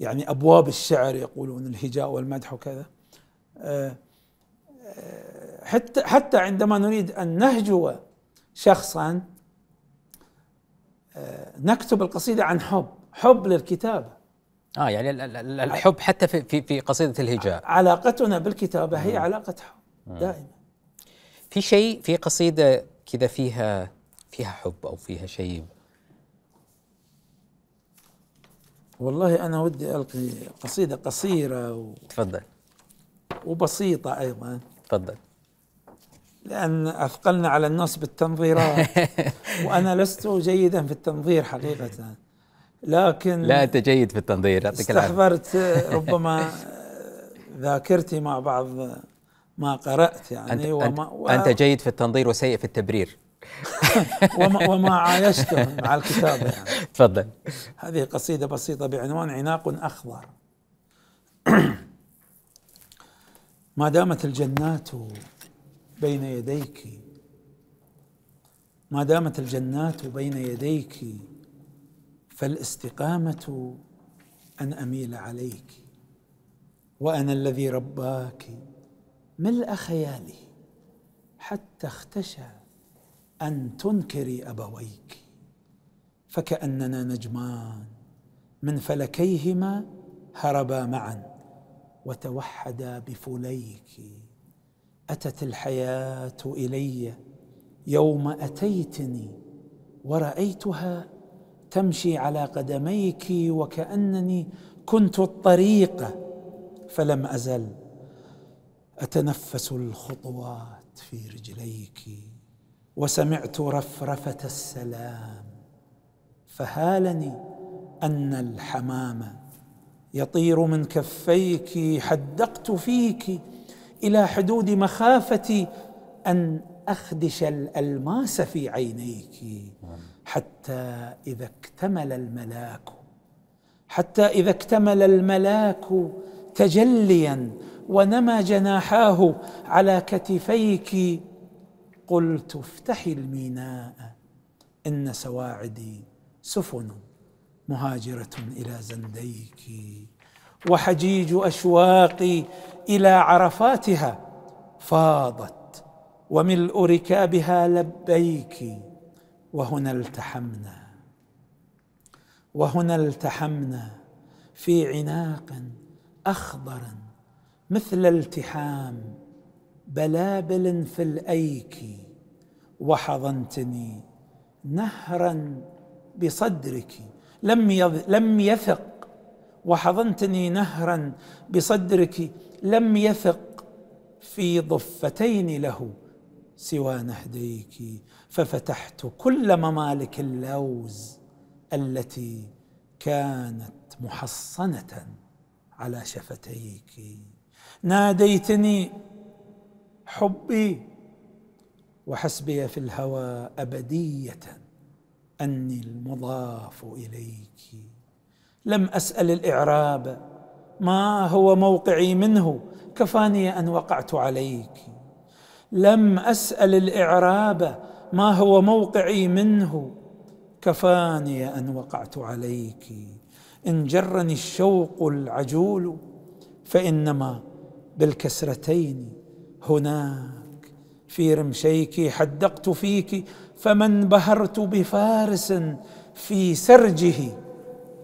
يعني أبواب الشعر يقولون الهجاء والمدح وكذا. حتى حتى عندما نريد أن نهجو شخصا آه، نكتب القصيدة عن حب حب للكتابه آه يعني ال- ال- ال- الحب حتى في في, في قصيدة الهجاء. علاقتنا بالكتابة هي علاقه حب دائما. في شيء في قصيدة كذا فيها فيها حب أو فيها شيء؟ والله أنا ودي ألقي قصيدة قصيرة و- تفضل. وبسيطة أيضا. تفضل. لأن أثقلنا على الناس بالتنظيرات. وأنا لست جيدا في التنظير حقيقة. لكن لا أنت جيد في التنظير يعطيك استحضرت ربما ذاكرتي مع بعض ما قرأت يعني أنت, وما و... أنت جيد في التنظير وسيء في التبرير. وما, وما عايشته مع الكتابة يعني. تفضل. هذه قصيدة بسيطة بعنوان عناق أخضر. ما دامت الجنات بين يديك ما دامت الجنات بين يديك فالاستقامة أن أميل عليك. وأنا الذي رباك ملء خيالي حتى اختشى أن تنكري أبويك فكأننا نجمان من فلكيهما هربا معا وتوحدا بفليك. أتت الحياة إلي يوم أتيتني ورأيتها تمشي على قدميك وكأنني كنت الطريق فلم أزل أتنفس الخطوات في رجليك. وسمعت رفرفة السلام فهالني أن الحمام يطير من كفيك حدقت فيك إلى حدود مخافتي أن أخدش الألماس في عينيك حتى إذا اكتمل الملاك حتى إذا اكتمل الملاك تجليا ونمى جناحاه على كتفيك قلت افتحي الميناء إن سواعدي سفن مهاجرة إلى زنديك. وحجيج أشواقي إلى عرفاتها فاضت وملء ركابها لبيك. وهنا التحمنا وهنا التحمنا في عناق أخضر مثل التحام. بلابل في الأيك وحضنتني نهرا بصدرك. لم لم يثق وحضنتني نهرا بصدرك. لم يثق في ضفتين له سوى نهديك. ففتحت كل ممالك اللوز التي كانت محصنة على شفتيك. ناديتني حبي وحسبي في الهوى أبدية أني المضاف إليك. لم أسأل الإعراب ما هو موقعي منه كفاني أن وقعت عليك. لم أسأل الإعراب ما هو موقعي منه كفاني أن وقعت عليك. إن جرني الشوق العجول فإنما بالكسرتين. هناك. في رمشيك حدقت فيك فمن بهرت بفارس في سرجه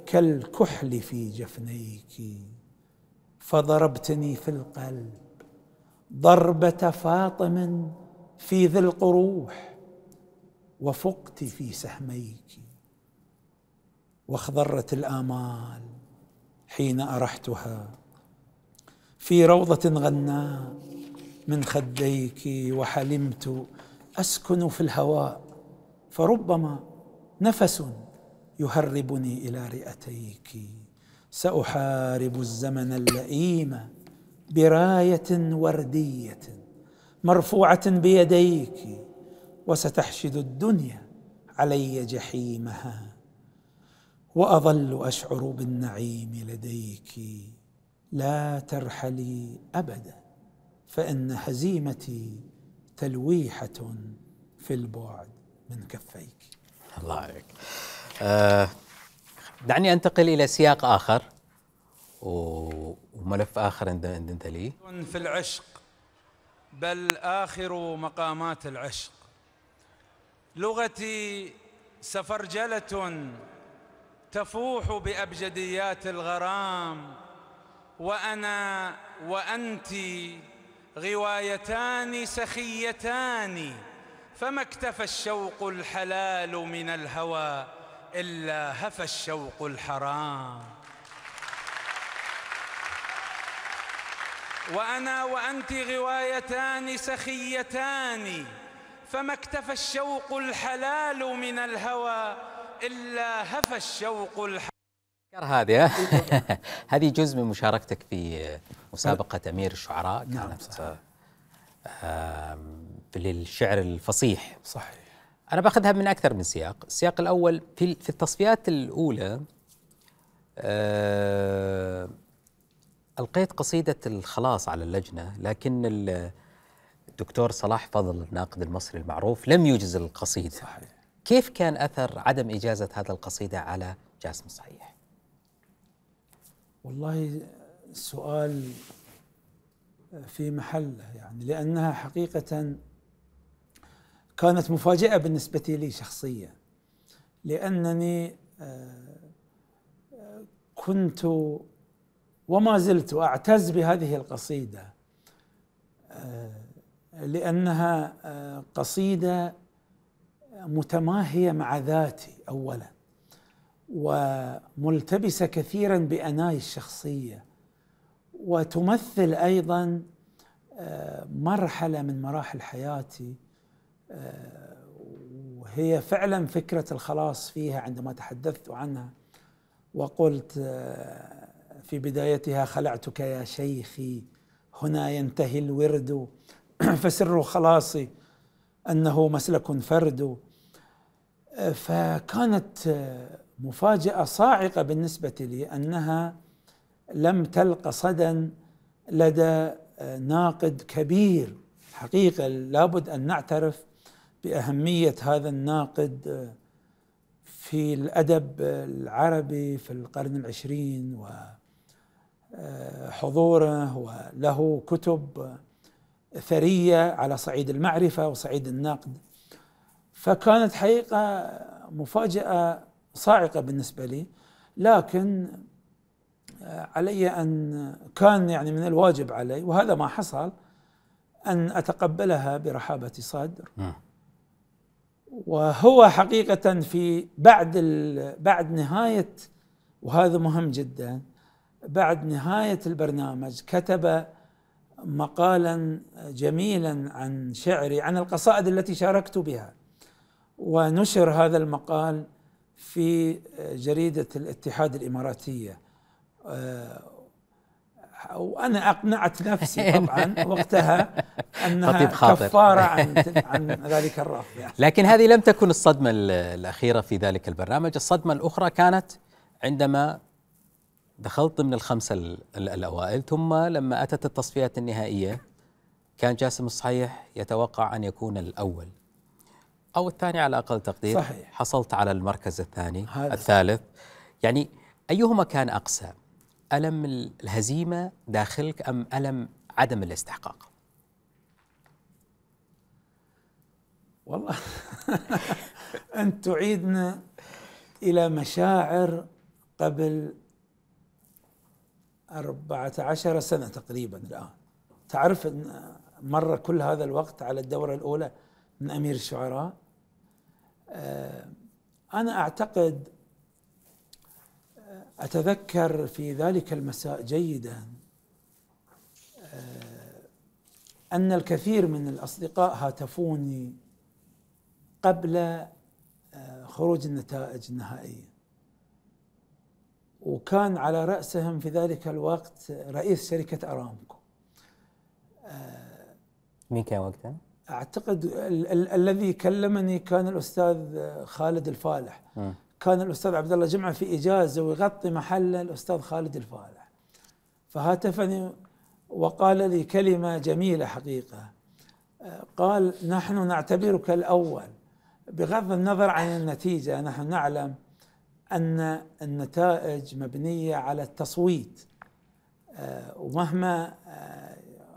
كالكحل في جفنيك. فضربتني في القلب ضربة فاطم في ذي القروح وفقت في سهميك. واخضرت الآمال حين أرحتها. في روضة غناء من خديك وحلمت أسكن في الهواء فربما نفس يهربني إلى رئتيك. سأحارب الزمن اللئيم براية وردية مرفوعة بيديك وستحشد الدنيا علي جحيمها. وأظل أشعر بالنعيم لديك لا ترحلي أبدا. فإن هزيمتي تلويحة في البعد من كفيك. الله عليك. آه دعني أنتقل إلى سياق آخر وملف آخر عند أنت لي. في العشق بل آخر مقامات العشق. لغتي سفرجلة تفوح بأبجديات الغرام وأنا وانت غوايتان سخيتان. فما اكتفى الشوق الحلال من الهوى إلا هفى الشوق الحرام. وأنا وأنت غوايتان سخيتان. فما اكتفى الشوق الحلال من الهوى إلا هفى الشوق الحلال هذه هذه جزء من مشاركتك في مسابقة أمير الشعراء نعم، كانت صحيح. آم، للشعر الفصيح. صحيح. أنا باخذها من أكثر من سياق، السياق الأول في في التصفيات الأولى آه، ألقيت قصيدة الخلاص على اللجنة لكن ال- الدكتور صلاح فضل الناقد المصري المعروف لم يجز القصيدة. صحيح. كيف كان أثر عدم إجازة هذا القصيدة على جاسم صحيح؟ والله سؤال في محله يعني لأنها حقيقة كانت مفاجئة بالنسبة لي شخصيا لأنني آه، آه، كنت وما زلت أعتز بهذه القصيدة آه، لأنها آه، قصيدة متماهية مع ذاتي أولاً. وملتبسه كثيرا باناي الشخصية وتمثل أيضا آه، مرحلة من مراحل حياتي آه، وهي فعلا فكرة الخلاص فيها عندما تحدثت عنها وقلت آه، في بدايتها خلعتك يا شيخي هنا ينتهي الورد فسر خلاصي أنه مسلك فرد. فكانت مفاجأة صاعقة بالنسبة لي أنها لم تلق صدى لدى ناقد كبير. حقيقة لابد أن نعترف بأهمية هذا الناقد في الأدب العربي في القرن العشرين وحضوره وله كتب ثرية على صعيد المعرفة وصعيد النقد. فكانت حقيقة مفاجأة صاعقة بالنسبة لي لكن علي أن كان يعني من الواجب علي وهذا ما حصل أن أتقبلها برحابة صدر. وهو حقيقة في بعد بعد نهاية وهذا مهم جدا بعد نهاية البرنامج كتب مقالا جميلا عن شعري عن القصائد التي شاركت بها. ونشر هذا المقال في جريدة الاتحاد الإماراتية. وأنا أقنعت نفسي طبعا وقتها أنها كفارة عن, عن ذلك الرفض يعني. لكن هذه لم تكن الصدمة الأخيرة في ذلك البرنامج. الصدمة الأخرى كانت عندما دخلت ضمن الخمسة الأوائل ثم لما أتت التصفيات النهائية كان جاسم الصحيح يتوقع أن يكون الأول. أو الثاني على أقل تقدير صحيح. حصلت على المركز الثاني هذا الثالث. يعني أيهما كان أقسى؟ ألم الهزيمة داخلك أم ألم عدم الاستحقاق؟ والله أنت تعيدنا إلى مشاعر قبل أربعة عشر سنة تقريبا الآن. تعرف أن مر كل هذا الوقت على الدورة الأولى من أمير الشعراء؟ أنا أعتقد أتذكر في ذلك المساء جيدا أن الكثير من الأصدقاء هاتفوني قبل خروج النتائج النهائية وكان على رأسهم في ذلك الوقت رئيس شركة أرامكو مين كان وقتها؟ أعتقد ال- ال- الذي كلمني كان الأستاذ خالد الفالح. م. كان الأستاذ عبد الله جمعة في إجازة ويغطي محل الأستاذ خالد الفالح. فهاتفني وقال لي كلمة جميلة حقيقة. قال نحن نعتبرك الأول. بغض النظر عن النتيجة نحن نعلم أن النتائج مبنية على التصويت. آه، ومهما آه،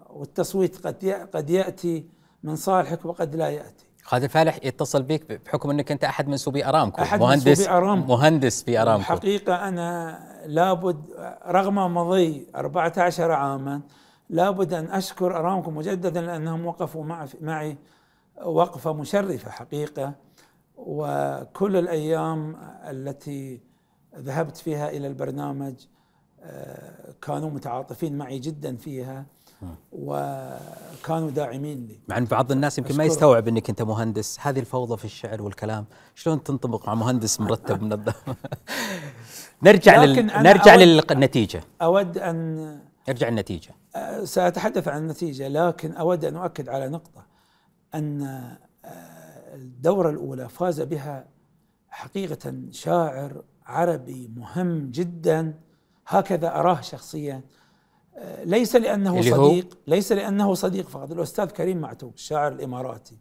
والتصويت قد قد يأتي من صالحك وقد لا يأتي. خالد الفالح يتصل بك بحكم أنك أنت أحد منسوبي أرامكو. أحد مهندس منسوبي أرامكو. مهندس في أرامكو. حقيقة أنا لابد رغم مضي 14 عاما لابد أن أشكر أرامكو مجددا لأنهم وقفوا مع معي وقفة مشرفة حقيقة. وكل الأيام التي ذهبت فيها إلى البرنامج آه، كانوا متعاطفين معي جدا فيها. وكانوا داعمين لي. مع إن بعض الناس يمكن ما. يستوعب إنك أنت مهندس. هذه الفوضى في الشعر والكلام شلون تنطبق مع مهندس مرتب منظم نرجع لل... نرجع للنتيجه أود أن نرجع للنتيجة. سأتحدث عن النتيجة لكن أود أن أؤكد على نقطة أن أه، الدورة الأولى فاز بها حقيقة شاعر عربي مهم جدا. هكذا أراه شخصيا. ليس لأنه؟ صديق ليس لأنه صديق فقط الأستاذ كريم معتوق الشاعر الإماراتي.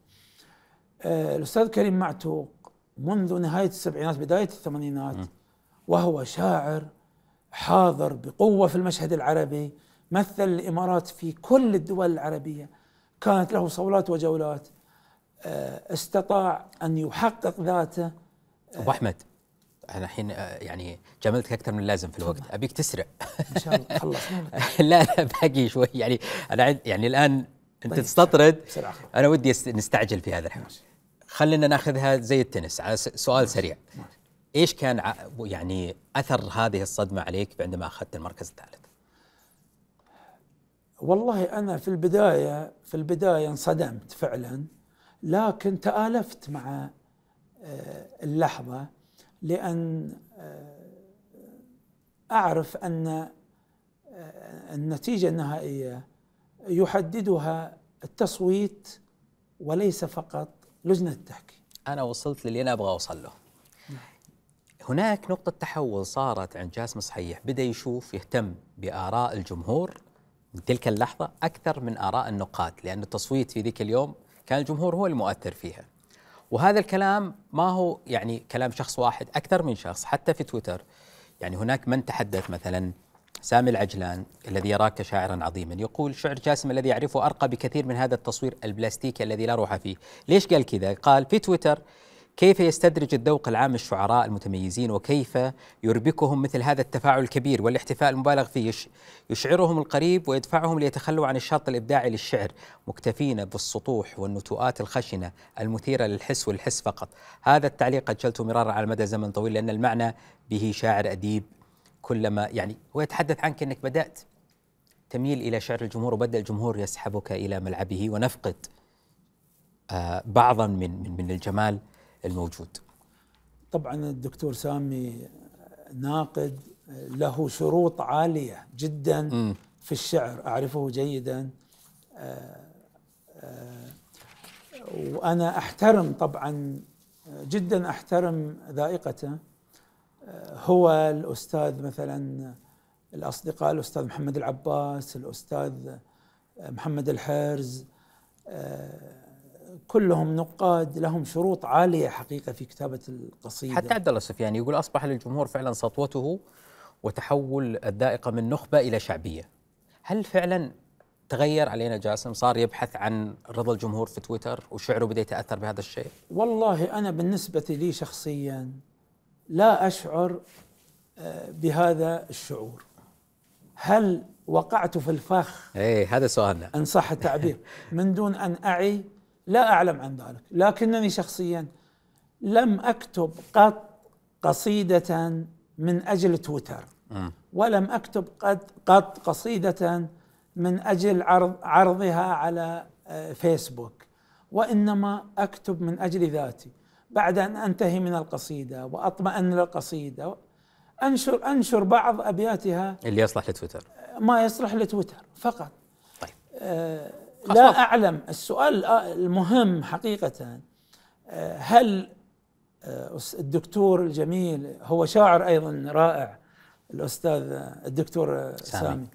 أه، الأستاذ كريم معتوق منذ نهاية السبعينات بداية الثمانينات وهو شاعر حاضر بقوة في المشهد العربي مثل الإمارات في كل الدول العربية. كانت له صولات وجولات. آه، استطاع أن يحقق ذاته. أبو أحمد. أنا الحين آه، يعني جاملتك أكثر من اللازم في الوقت. أبيك تسرع إن شاء الله. خلصنا. لا لا باقي شوي. يعني أنا عند يعني الآن أنت طيب، تستطرد. أنا ودي نستعجل في هذا الحوار. خلينا ناخذها زي التنس. على سؤال سريع. إيش كان يعني أثر هذه الصدمة عليك عندما أخذت المركز الثالث؟ والله أنا في البداية في البداية انصدمت فعلا لكن تآلفت مع آه، اللحظة. لأن آه، أعرف أن آه، النتيجة النهائية يحددها التصويت وليس فقط لجنة التحكيم. أنا وصلت للي أنا أبغى أوصل له. هناك نقطة تحول صارت عند جاسم صحيح. بدأ يشوف يهتم بآراء الجمهور. من تلك اللحظة أكثر من آراء النقاد لأن التصويت في ذيك اليوم كان الجمهور هو المؤثر فيها. وهذا الكلام ما هو يعني كلام شخص واحد أكثر من شخص حتى في تويتر. يعني هناك من تحدث مثلا سامي العجلان الذي يراك شاعرا عظيما يقول شعر جاسم الذي يعرفه أرقى بكثير من هذا التصوير البلاستيكي الذي لا روح فيه. ليش قال كذا؟ قال في تويتر كيف يستدرج الذوق العام الشعراء المتميزين وكيف يربكهم مثل هذا التفاعل الكبير والاحتفاء المبالغ فيه؟ يش- يشعرهم القريب ويدفعهم ليتخلوا عن الشرط الإبداعي للشعر مكتفين بالسطوح والنتوءات الخشنة المثيرة للحس والحس فقط. هذا التعليق أجلته مرارا على مدى زمن طويل لأن المعنى به شاعر أديب كلما يعني هو يتحدث عنك أنك بدأت تميل إلى شعر الجمهور وبدأ الجمهور يسحبك إلى ملعبه ونفقد آه بعضا من من من الجمال. الموجود. طبعا الدكتور سامي ناقد له شروط عالية جدا في الشعر أعرفه جيدا. آه، آه، وأنا أحترم طبعا جدا أحترم ذائقته. آه، هو الأستاذ مثلا الأصدقاء الأستاذ محمد العباس الأستاذ محمد الحرز. كلهم نقاد لهم شروط عالية حقيقة في كتابة القصيدة حتى عبد الله السفياني يقول أصبح للجمهور فعلا سطوته وتحول الذائقة من نخبة إلى شعبية. هل فعلا تغير علينا جاسم صار يبحث عن رضا الجمهور في تويتر وشعره بدأ يتأثر بهذا الشيء؟ والله أنا بالنسبة لي شخصيا لا أشعر آه، بهذا الشعور هل وقعت في الفخ إيه هذا سؤالنا. إن صح التعبير من دون أن أعي لا أعلم عن ذلك لكنني شخصيا لم أكتب قط قصيدة من أجل تويتر. ولم أكتب قد قط قصيدة من أجل عرض عرضها على آه، فيسبوك. وإنما أكتب من أجل ذاتي. بعد أن أنتهي من القصيدة وأطمئن للقصيدة أنشر أنشر بعض أبياتها. اللي يصلح لتويتر. ما يصلح لتويتر فقط. طيب. آه لا. أعلم السؤال آه، المهم حقيقة آه هل آه الدكتور الجميل هو شاعر أيضا رائع الأستاذ الدكتور سامي. سامي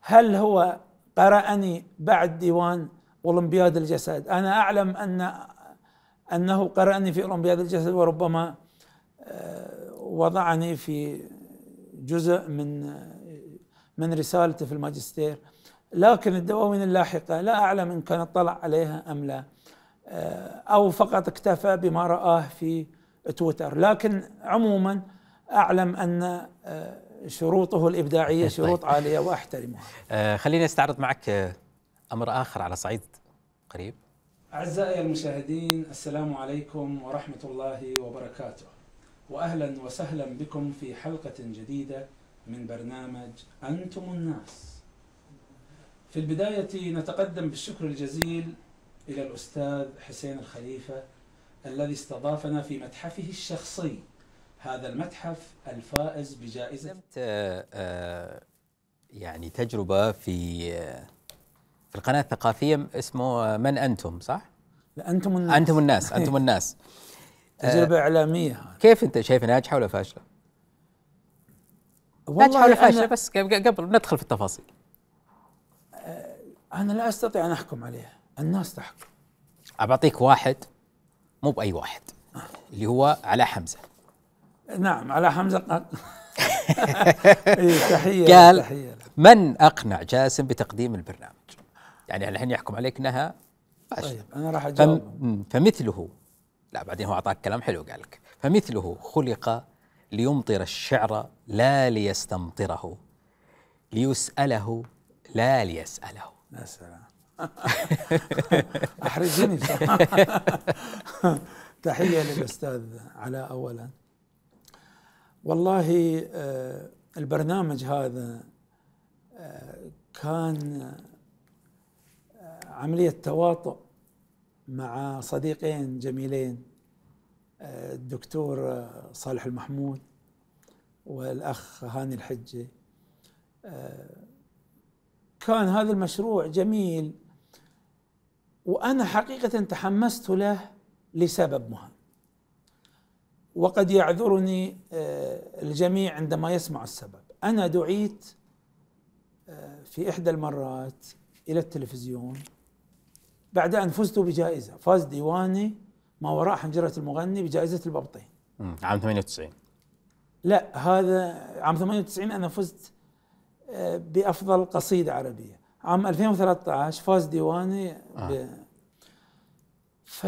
هل هو قرأني بعد ديوان أولمبياد الجسد أنا أعلم أن أنه قرأني في أولمبياد الجسد وربما وضعني في جزء من من رسالته في الماجستير لكن الدواوين اللاحقة لا أعلم إن كان اطلع عليها أم لا. آه، أو فقط اكتفى بما رآه في تويتر. لكن عموما أعلم أن آه، شروطه الإبداعية شروط عالية وأحترمها. آه خليني أستعرض معك أمر آخر على صعيد قريب. أعزائي المشاهدين السلام عليكم ورحمة الله وبركاته. وأهلا وسهلا بكم في حلقة جديدة من برنامج أنتم الناس. في البداية نتقدم بالشكر الجزيل إلى الأستاذ حسين الخليفة الذي استضافنا في متحفه الشخصي. هذا المتحف الفائز بجائزة آه، آه، يعني تجربة في آه، في القناة الثقافية اسمه من أنتم صح؟ لا أنتم الناس. أنتم الناس أنتم الناس. تجربة إعلامية. كيف أنت شايفها ناجحة ولا فاشلة؟ ناجحة ولا فاشلة؟ بس قبل قبل ندخل في التفاصيل. أنا لا أستطيع أن أحكم عليها. الناس تحكم. أبعطيك واحد مو بأي واحد اللي هو علاء حمزة. نعم على حمزة قال. إيه تحية قال تحية. من أقنع جاسم بتقديم البرنامج؟ يعني الحين يحكم عليك فاشلة طيب أنا راح فم أجاوب مم، فمثله لا بعدين هو أعطاك كلام حلو قال لك. فمثله خلق ليمطر الشعر لا ليستمطره ليسأله لا ليسأله. يا سلام أحرجني بصراحة. تحية للأستاذ علاء أولا والله آه، البرنامج هذا آه، كان آه، عملية تواطؤ مع صديقين جميلين الدكتور صالح المحمود والأخ هاني الحجي كان هذا المشروع جميل. وأنا حقيقة تحمست له لسبب مهم. وقد يعذرني آه، الجميع عندما يسمع السبب. أنا دعيت آه، في إحدى المرات إلى التلفزيون. بعد أن فزت بجائزة. فاز ديواني ما وراء حنجرة المغني بجائزة الببطين مم، عام 98 لا هذا عام 98 أنا فزت بأفضل قصيدة عربية. عام 2013 فاز ديواني ب... ف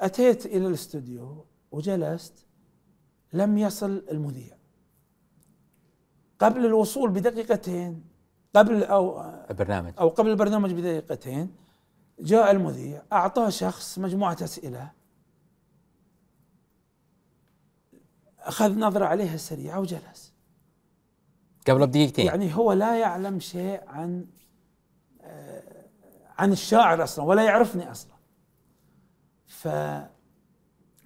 أتيت إلى الاستوديو وجلست لم يصل المذيع. قبل الوصول بدقيقتين قبل أو البرنامج. أو قبل البرنامج بدقيقتين جاء المذيع أعطاه شخص مجموعة أسئلة. أخذ نظرة عليها سريعة وجلس. قبل بدقيقتين. يعني هو لا يعلم شيء عن آه، عن الشاعر أصلا ولا يعرفني أصلا.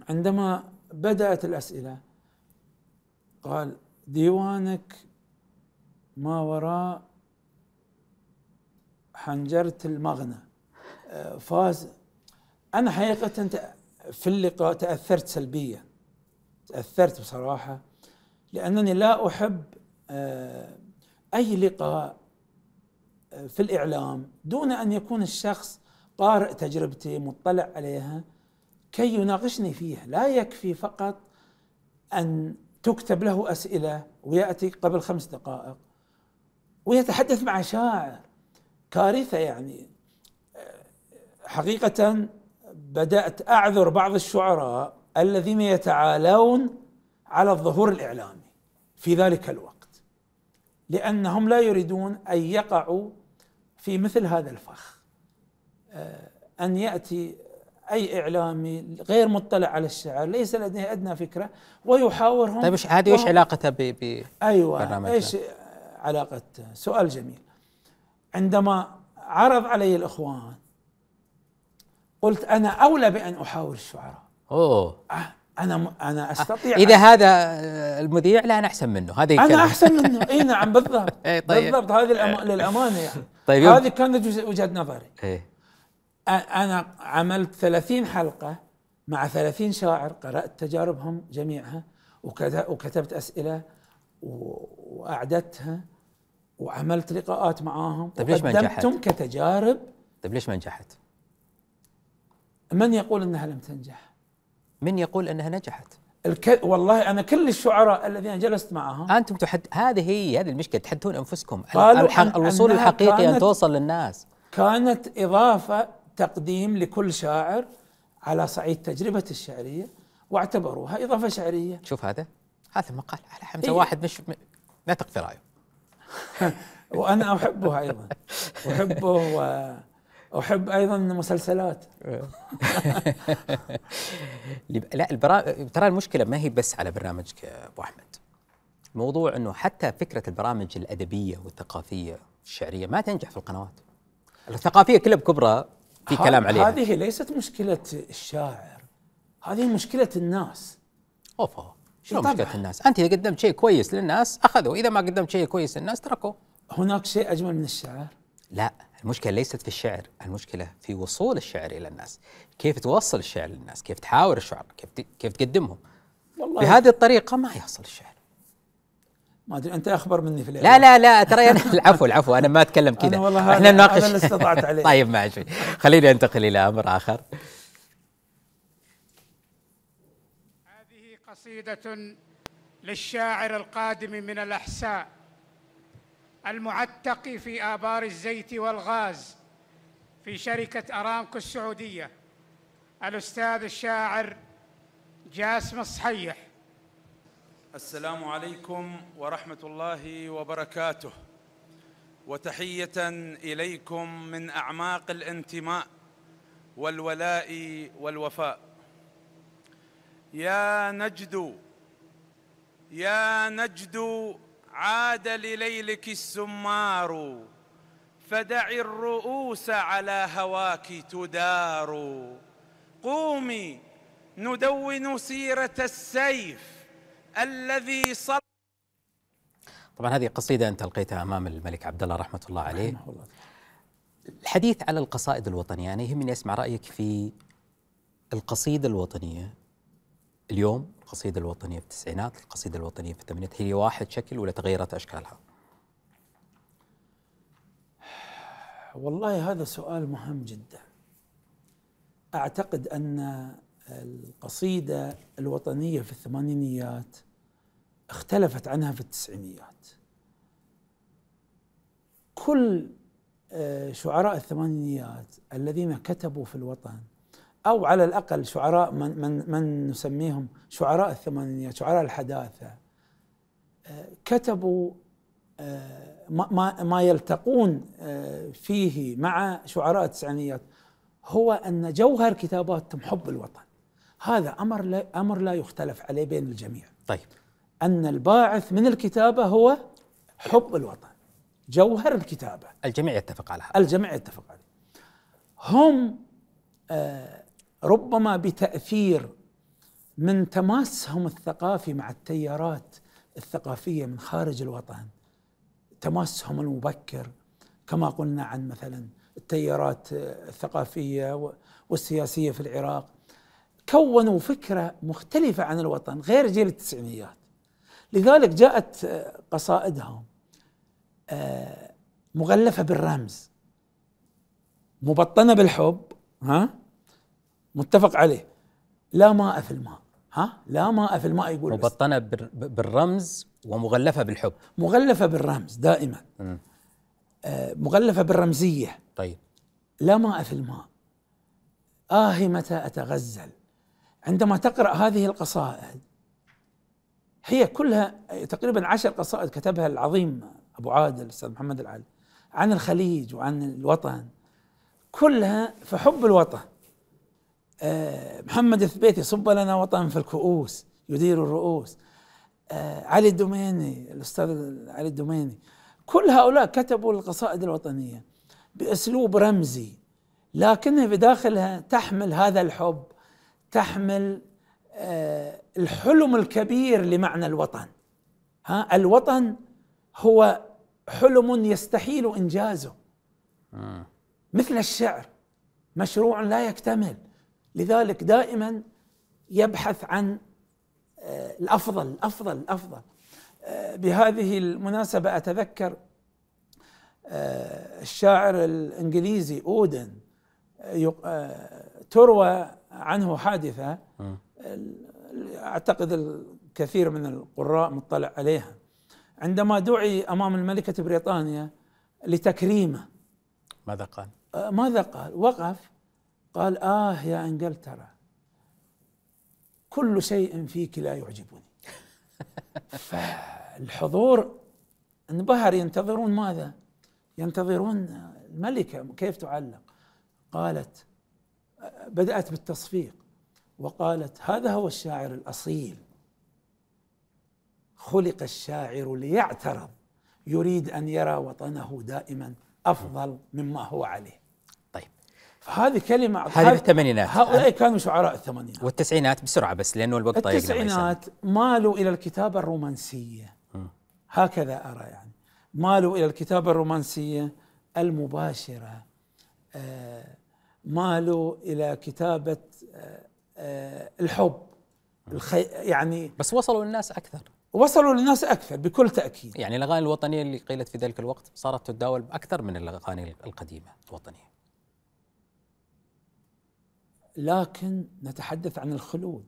فعندما بدأت الأسئلة قال ديوانك ما وراء حنجرة المغنى. آه، فاز. أنا حقيقة في اللقاء تأثرت سلبيا. تأثرت بصراحة لأنني لا أحب أي لقاء آه، في الإعلام دون أن يكون الشخص قارئ تجربتي مطلع عليها كي يناقشني فيها لا يكفي فقط أن تكتب له أسئلة ويأتي قبل خمس دقائق ويتحدث مع شاعر. كارثة يعني. آه، حقيقة بدأت أعذر بعض الشعراء الذين يتعالون على الظهور الإعلامي في ذلك الوقت. لأنهم لا يريدون أن يقعوا في مثل هذا الفخ. آه، أن يأتي أي إعلامي غير مطلع على الشعر ليس لديه أدنى فكرة ويحاورهم طيب وش هذه وهم- علاقتها ب ب أيوه؟ إيش علاقة؟ سؤال جميل. عندما عرض علي الإخوان قلت أنا أولى بأن أحاور الشعراء. أوه. أه، أنا أنا أستطيع إذا أن- هذا آه، المذيع لا أنا احسن منه هذا أنا. أحسن منه إي نعم بالضبط إيه، طيب. بالضبط هذه الأما... للأمانة يعني طيب هذه كانت وجه- وجهة نظري إيه أ- أنا عملت 30 حلقة مع 30 شاعر قرأت تجاربهم جميعها وكت- وكتبت أسئلة وأعددتها وعملت لقاءات معاهم طيب ليش ما نجحت؟ كتجارب طيب ليش ما نجحت؟ من يقول إنها لم تنجح؟ من يقول أنها نجحت؟ الك... والله أنا كل الشعراء الذين جلست معهم أنتم تحد هذه هي هذه المشكلة تحدون أنفسكم. قالوا الح... أن- الوصول الحقيقي أن كانت- توصل للناس. كانت إضافة تقديم لكل شاعر على صعيد تجربته الشعرية واعتبروها إضافة شعرية. شوف هذا هذا مقال على حمزة إيه. واحد مش تقف في رايه وأنا احبه أيضا. أحبه واحب أيضا مسلسلات. اللي- لا البرا... ترى المشكلة ما هي بس على برنامجك يا أبو أحمد. الموضوع إنه حتى فكرة البرامج الأدبية والثقافية الشعرية ما تنجح في القنوات. الثقافية كلها بكبرى في كلام عليها. هذه ليست مشكلة الشاعر. هذه مشكلة الناس. اوفا طبعاً. مشكلة الناس؟ أنت إذا قدمت شيء كويس للناس أخذوا، إذا ما قدمت شيء كويس للناس تركوا. هناك شيء أجمل من الشعر؟ لا. المشكلة ليست في الشعر، المشكلة في وصول الشعر إلى الناس. كيف توصل الشعر للناس؟ كيف تحاور الشعراء؟ كيف كيف تقدمهم؟ والله بهذه الطريقة ما يحصل الشعر. ما أدري أنت أخبر مني في لا الإعلام. لا لا ترى أنا العفو العفو أنا ما أتكلم كذا إحنا نناقش هذا اللي استطعت عليه. طيب ماشي خليني أنتقل إلى أمر آخر هذه قصيدة للشاعر القادم من الأحساء المعتق في آبار الزيت والغاز في شركة أرامكو السعودية الأستاذ الشاعر جاسم الصحيح. السلام عليكم ورحمة الله وبركاته. وتحية إليكم من أعماق الانتماء والولاء والوفاء. يا نجد يا نجد عاد لليلك السمار فدع الرؤوس على هواك تدار. قومي ندون سيرة السيف الذي صل. طبعا هذه قصيدة أنت القيتها أمام الملك عبد الله رحمة الله عليه. رحمه الله. الحديث على القصائد الوطنية أنا يهمني أسمع رأيك في القصيدة الوطنية اليوم. القصيدة الوطنية في التسعينات القصيدة الوطنية في الثمانينات هي واحد شكل ولا تغيرت أشكالها؟ والله هذا سؤال مهم جدا. أعتقد أن القصيدة الوطنية في الثمانينيات اختلفت عنها في التسعينيات. كل آه، شعراء الثمانينيات الذين كتبوا في الوطن أو على الأقل شعراء من من من نسميهم شعراء الثمانينيات شعراء الحداثة. آه، كتبوا آه، ما ما يلتقون آه، فيه مع شعراء التسعينيات هو أن جوهر كتاباتهم حب الوطن. هذا أمر لا أمر لا يختلف عليه بين الجميع. طيب. أن الباعث من الكتابة هو حب الوطن جوهر الكتابة. الجميع يتفق على هذا. الجميع يتفق عليه. هم آه، ربما بتأثير من تماسهم الثقافي مع التيارات الثقافية من خارج الوطن. تماسهم المبكر كما قلنا عن مثلا التيارات الثقافية والسياسية في العراق. كونوا فكرة مختلفة عن الوطن غير جيل التسعينيات. لذلك جاءت قصائدهم آه، مغلفة بالرمز مبطنة بالحب ها؟ متفق عليه. لا ماء في الماء. ها؟ لا ماء في الماء يقول بال- بالرمز ومغلفة بالحب. مغلفة بالرمز دائما. مم. آه، مغلفة بالرمزية. طيب. لا ماء في الماء. آه متى أتغزل؟ عندما تقرأ هذه القصائد هي كلها تقريبا عشر قصائد كتبها العظيم أبو عادل الأستاذ محمد العلي عن الخليج وعن الوطن كلها في حب الوطن. محمد الثبيتي صب لنا وطن في الكؤوس يدير الرؤوس. آه، علي الدميني الأستاذ علي الدميني كل هؤلاء كتبوا القصائد الوطنية بأسلوب رمزي لكنها بداخلها تحمل هذا الحب تحمل آه، الحلم الكبير لمعنى الوطن. ها الوطن هو حلم يستحيل إنجازه. مثل الشعر مشروع لا يكتمل. لذلك دائما يبحث عن آه، الأفضل الأفضل الأفضل آه، بهذه المناسبة أتذكر آه، الشاعر الإنجليزي أودن تروى عنه حادثة أعتقد الكثير من القراء مطلع عليها عندما دعي أمام الملكه بريطانيا لتكريمه ماذا قال؟ ماذا قال؟ وقف قال آه يا إنجلترا كل شيء فيك لا يعجبني. فالحضور انبهر ينتظرون ماذا؟ ينتظرون الملكة كيف تعلق؟ قالت بدأت بالتصفيق وقالت هذا هو الشاعر الأصيل. خلق الشاعر ليعترض يريد أن يرى وطنه دائما أفضل مما هو عليه. فهذه كلمة هذه في الثمانينات هؤلاء كانوا شعراء الثمانينات. والتسعينات بسرعة بس لأنه الوقت ضيق التسعينات مالوا إلى الكتابة الرومانسية. هكذا أرى يعني. مالوا إلى الكتابة الرومانسية المباشرة. آه، مالوا إلى كتابة آه، آه، الحب. الخي يعني بس وصلوا للناس أكثر. وصلوا للناس أكثر بكل تأكيد. يعني الأغاني الوطنية اللي قيلت في ذلك الوقت صارت تتداول أكثر من الأغاني القديمة الوطنية. لكن نتحدث عن الخلود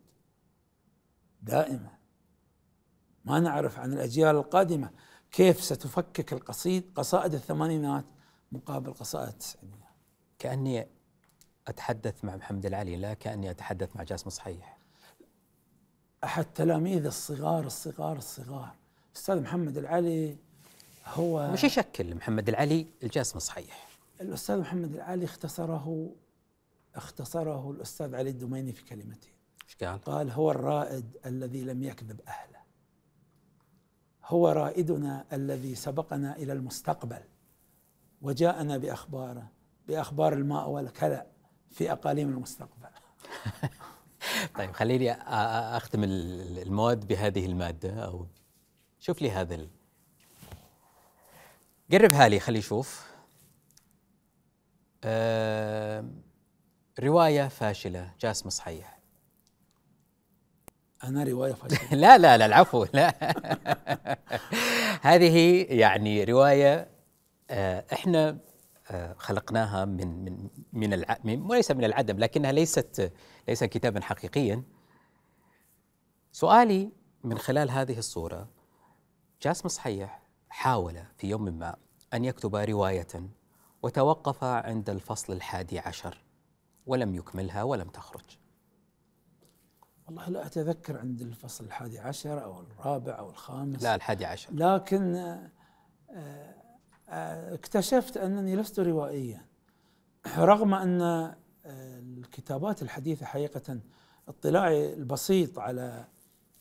دائما. ما نعرف عن الأجيال القادمة كيف ستفكك القصيد قصائد الثمانينات مقابل قصائد التسعينات كأني أتحدث مع محمد العلي لا كأني أتحدث مع جاسم صحيح. أحد تلاميذ الصغار الصغار الصغار. أستاذ محمد العلي هو مش يشكل محمد العلي الجاسم صحيح. الأستاذ محمد العلي اختصره اختصره الأستاذ علي الدميني في كلمتين إيش قال؟ قال هو الرائد الذي لم يكذب أهله. هو رائدنا الذي سبقنا إلى المستقبل. وجاءنا بأخباره بأخبار الماء والكلى في أقاليم المستقبل. طيب خليني أختم المواد بهذه المادة أو شوف لي هذا ال... قربها لي خلي يشوف. آه... رواية فاشلة. جاسم صحيح. أنا رواية فاشلة. لا لا لا العفو. لا. هذه يعني رواية آه إحنا آه خلقناها من من من الع... وليس من العدم لكنها ليست ليس كتابا حقيقيا. سؤالي من خلال هذه الصورة جاسم صحيح حاول في يوم ما أن يكتب رواية وتوقف عند الفصل الحادي عشر. ولم يكملها ولم تخرج. والله لا أتذكر عند الفصل الحادي عشر أو الرابع أو الخامس. لا الحادي عشر. لكن اكتشفت أنني لست روائيا رغم أن الكتابات الحديثة حقيقة اطلاعي البسيط على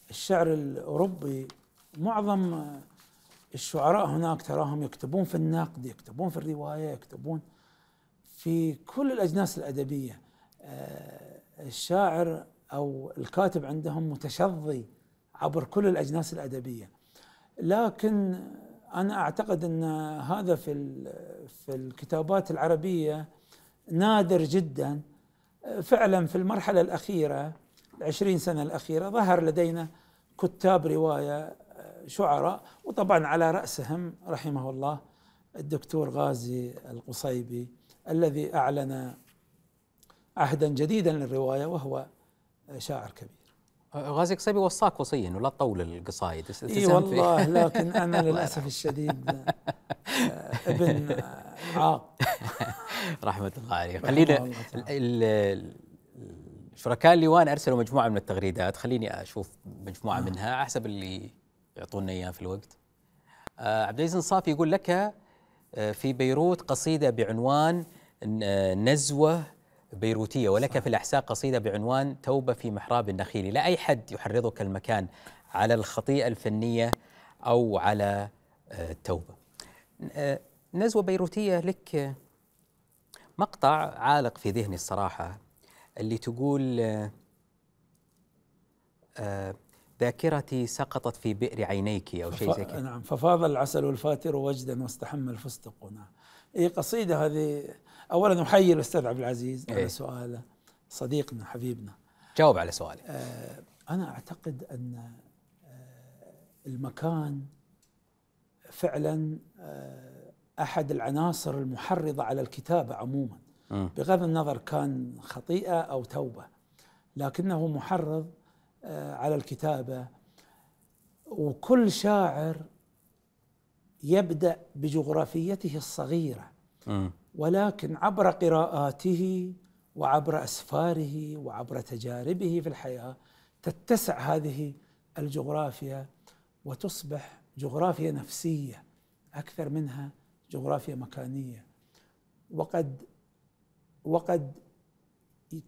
الشعر الأوروبي معظم الشعراء هناك تراهم يكتبون في النقد يكتبون في الرواية يكتبون في كل الأجناس الأدبية الشاعر أو الكاتب عندهم متشظي عبر كل الأجناس الأدبية. لكن أنا أعتقد أن هذا في في الكتابات العربية نادر جدا. فعلا في المرحلة الأخيرة العشرين سنة الأخيرة ظهر لدينا كتاب رواية شعراء وطبعا على رأسهم رحمه الله الدكتور غازي القصيبي. الذي أعلن عهدا جديدا للرواية وهو شاعر كبير. غازي القصيبي وصاك وصيا ولا تطول القصايد. إي والله لكن أنا للأسف الشديد ابن عاق. رحمة الله عليه. خلينا شركاء اللواء أرسلوا مجموعة من التغريدات. خليني أشوف مجموعة منها حسب اللي يعطونا اياه في الوقت. آه عبد العزيز الصافي يقول لك في بيروت قصيدة بعنوان نزوة بيروتية ولك صح. في الأحساء قصيدة بعنوان توبة في محراب النخيل لا أي حد يحرضك المكان على الخطيئة الفنية أو على التوبة نزوة بيروتية لك مقطع عالق في ذهني الصراحة اللي تقول ذاكرتي سقطت في بئر عينيك أو شيء زي كذا. نعم ففاض العسل الفاتر وجدا واستحم الفستق. نعم. إي قصيدة هذه. اولا أحيي الأستاذ عبد العزيز على إيه؟ سؤاله صديقنا حبيبنا. جاوب على سؤالي. آه أنا أعتقد أن آه المكان فعلا آه أحد العناصر المحرضة على الكتابة عموما. بغض النظر كان خطيئة أو توبة لكنه محرض على الكتابة وكل شاعر يبدأ بجغرافيته الصغيرة. ولكن عبر قراءاته وعبر أسفاره وعبر تجاربه في الحياة تتسع هذه الجغرافيا وتصبح جغرافيا نفسية أكثر منها جغرافيا مكانية وقد وقد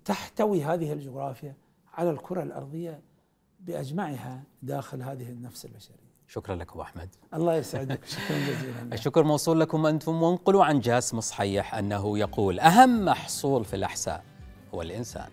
تحتوي هذه الجغرافيا على الكرة الأرضية بأجمعها داخل هذه النفس البشرية. شكرا لك أبو أحمد. الله يسعدك. شكرا جزيلا. الشكر موصول لكم أنتم وانقلوا عن جاسم صحيح أنه يقول أهم محصول في الأحساء هو الإنسان.